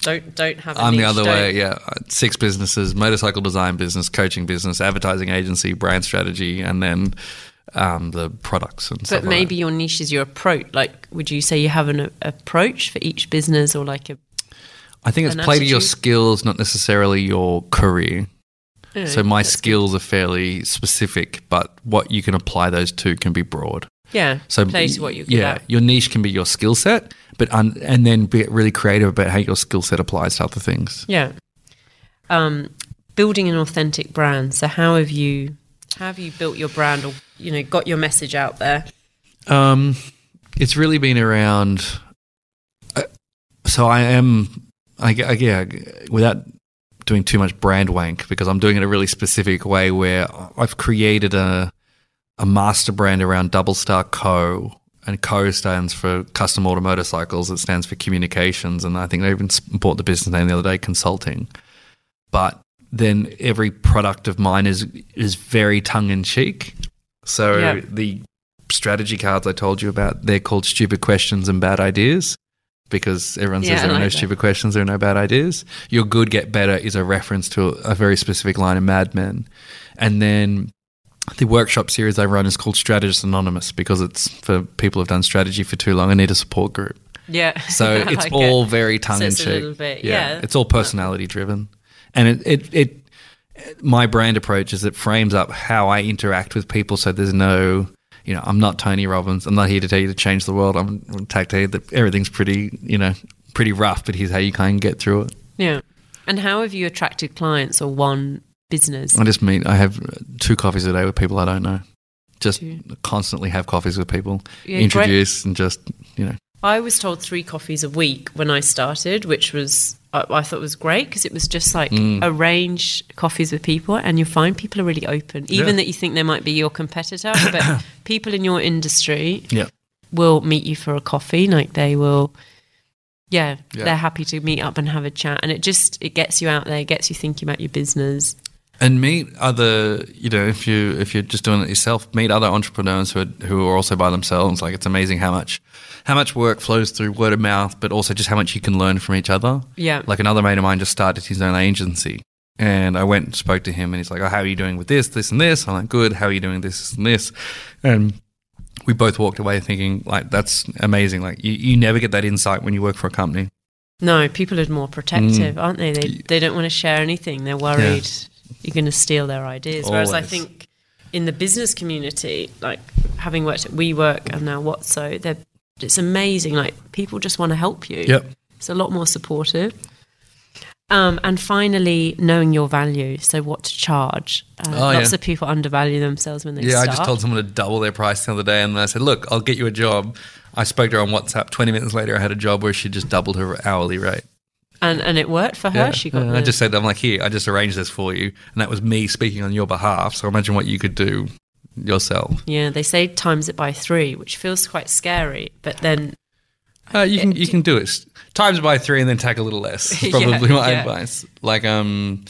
don't don't have. A I'm the other don't- way. Yeah, six businesses: motorcycle design business, coaching business, advertising agency, brand strategy, and then um, the products and stuff. But like maybe your niche is your approach. Like, would you say you have an a- approach for each business, or like a? I think it's play to your skills, not necessarily your career. So my good. skills are fairly specific, but what you can apply those to can be broad. Yeah, So play to what you're yeah, at. your niche can be your skill set, but un- and then be really creative about how your skill set applies to other things. Yeah. Um, building an authentic brand. So how have you how have you built your brand, or you know, got your message out there? Um, it's really been around. Uh, so I am, I, I- yeah, without doing too much brand wank because I'm doing it a really specific way where I've created a a master brand around Double Star Co. And Co stands for Custom Auto Motorcycles. It stands for communications, and I think they even bought the business name the other day, Consulting. But then every product of mine is is very tongue in cheek. So Yeah. the strategy cards I told you about, they're called stupid questions and bad ideas because everyone says I there are no that. stupid questions, there are no bad ideas. Your good get better is a reference to a, a very specific line in Mad Men. And then the workshop series I run is called Strategist Anonymous because it's for people who've done strategy for too long and need a support group. Yeah. So (laughs) I it's like all it. very tongue in cheek. bit- yeah. It's all personality driven. And it, it, it, my brand approach is it frames up how I interact with people. So there's no, you know, I'm not Tony Robbins. I'm not here to tell you to change the world. I'm going to tell you that everything's pretty, you know, pretty rough, but here's how you kind of get through it. Yeah. And how have you attracted clients or won business? I just meet, I have two coffees a day with people I don't know. Just Two. constantly have coffees with people, Yeah, great. introduce and just, you know, I was told three coffees a week when I started, which was I, I thought was great because it was just like Mm. arrange coffees with people, and you find people are really open, even Yeah. that you think they might be your competitor, but (coughs) people in your industry yeah. will meet you for a coffee. Like they will, yeah, Yeah. they're happy to meet up and have a chat, and it just it gets you out there, gets you thinking about your business. And meet other you know if you if you're just doing it yourself meet other entrepreneurs who are, who are also by themselves. Like it's amazing how much how much work flows through word of mouth but also just how much you can learn from each other. Yeah, like another mate of mine just started his own agency. And I went and spoke to him and he's like oh how are you doing with this this and this? I'm like good. How are you doing this and this? And we both walked away thinking like that's amazing. Like you, you never get that insight when you work for a company. No, people are more protective, Mm. aren't they? They they don't want to share anything. They're worried you're going to steal their ideas. Whereas I think in the business community, like having worked at WeWork and now Whatso, they're it's amazing. Like people just want to help you. yep It's a lot more supportive. Um, and finally, knowing your value. So, what to charge. Uh, Oh, lots yeah. of people undervalue themselves when they Yeah, start. I just told someone to double their price the other day, and I said, "Look, I'll get you a job." I spoke to her on WhatsApp. Twenty minutes later, I had a job where she just doubled her hourly rate. And, and it worked for her. She got Yeah, the, I just said, "I'm like, here, I just arranged this for you," and that was me speaking on your behalf. So imagine what you could do yourself. Yeah, they say times it by three, which feels quite scary. But then, Uh, you can you can do it times by three and then take a little less. (laughs) is Yeah, Probably my yeah. advice. Like um,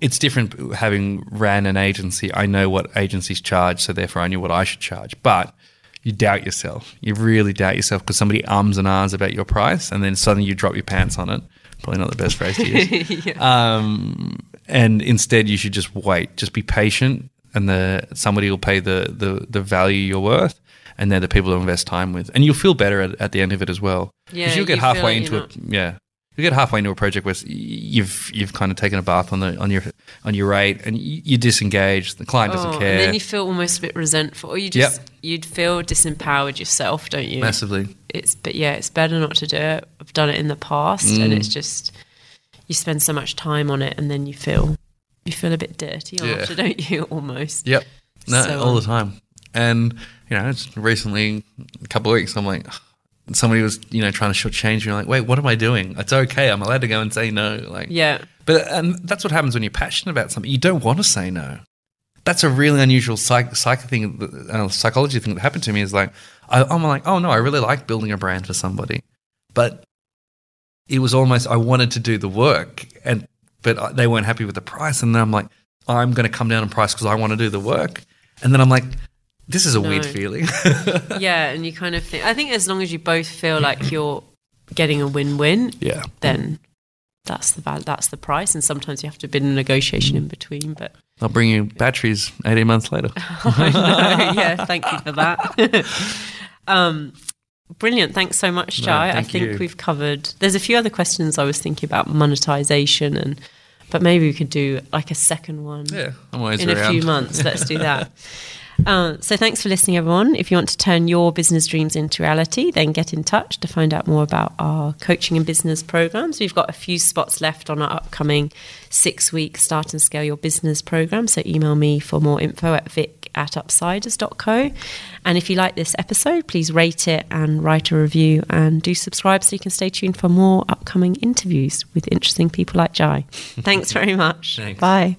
it's different having ran an agency. I know what agencies charge, so therefore I knew what I should charge. But you doubt yourself. You really doubt yourself because somebody ums and ahs about your price, and then suddenly you drop your pants on it. Probably not the best phrase to use. (laughs) um, and instead, you should just wait. Just be patient, and the somebody will pay the the, the value you're worth. And they're the people to invest time with, and you'll feel better at, at the end of it as well. Yeah, Because you'll get you halfway like into not- yeah, you get halfway into a project where you've you've kind of taken a bath on the on your on your rate, and you, you disengage. The client doesn't oh, care and then you feel almost a bit resentful, or you just you'd feel disempowered yourself, don't you? massively. It's but yeah, it's better not to do it. I've done it in the past, Mm. and it's just you spend so much time on it, and then you feel you feel a bit dirty Yeah. after, (laughs) don't you? Almost. Yep, no, So, all um, the time. And you know, it's recently a couple of weeks, I'm like. Somebody was, you know, trying to shortchange me. Like, wait, what am I doing? It's okay. I'm allowed to go and say no. Like, Yeah. But and that's what happens when you're passionate about something. You don't want to say no. That's a really unusual psych, psych thing, uh, psychology thing that happened to me. Is like I, I'm like, oh no, I really like building a brand for somebody, but it was almost I wanted to do the work, and but I- they weren't happy with the price, and then I'm like, I'm going to come down in price because I want to do the work, and then I'm like, this is a weird feeling. (laughs) Yeah, (laughs) and you kind of think. I think as long as you both feel like you're getting a win-win, yeah, then that's the val- that's the price. And sometimes you have to bid in a negotiation in between. But I'll bring you batteries 18 months later. (laughs) I know. Yeah, thank you for that. um, brilliant. Thanks so much, No, Jai. I think you. we've covered. There's a few other questions I was thinking about monetization, and but maybe we could do like a second one Yeah, I'm always in a few months. Let's do that. Uh, so thanks for listening, everyone. If you want to turn your business dreams into reality, then get in touch to find out more about our coaching and business programs. We've got a few spots left on our upcoming six-week Start and Scale Your Business program. So email me for more info at vic at upsiders.co. And if you like this episode, please rate it and write a review and do subscribe so you can stay tuned for more upcoming interviews with interesting people like Jai. Thanks very much. Thanks. Bye.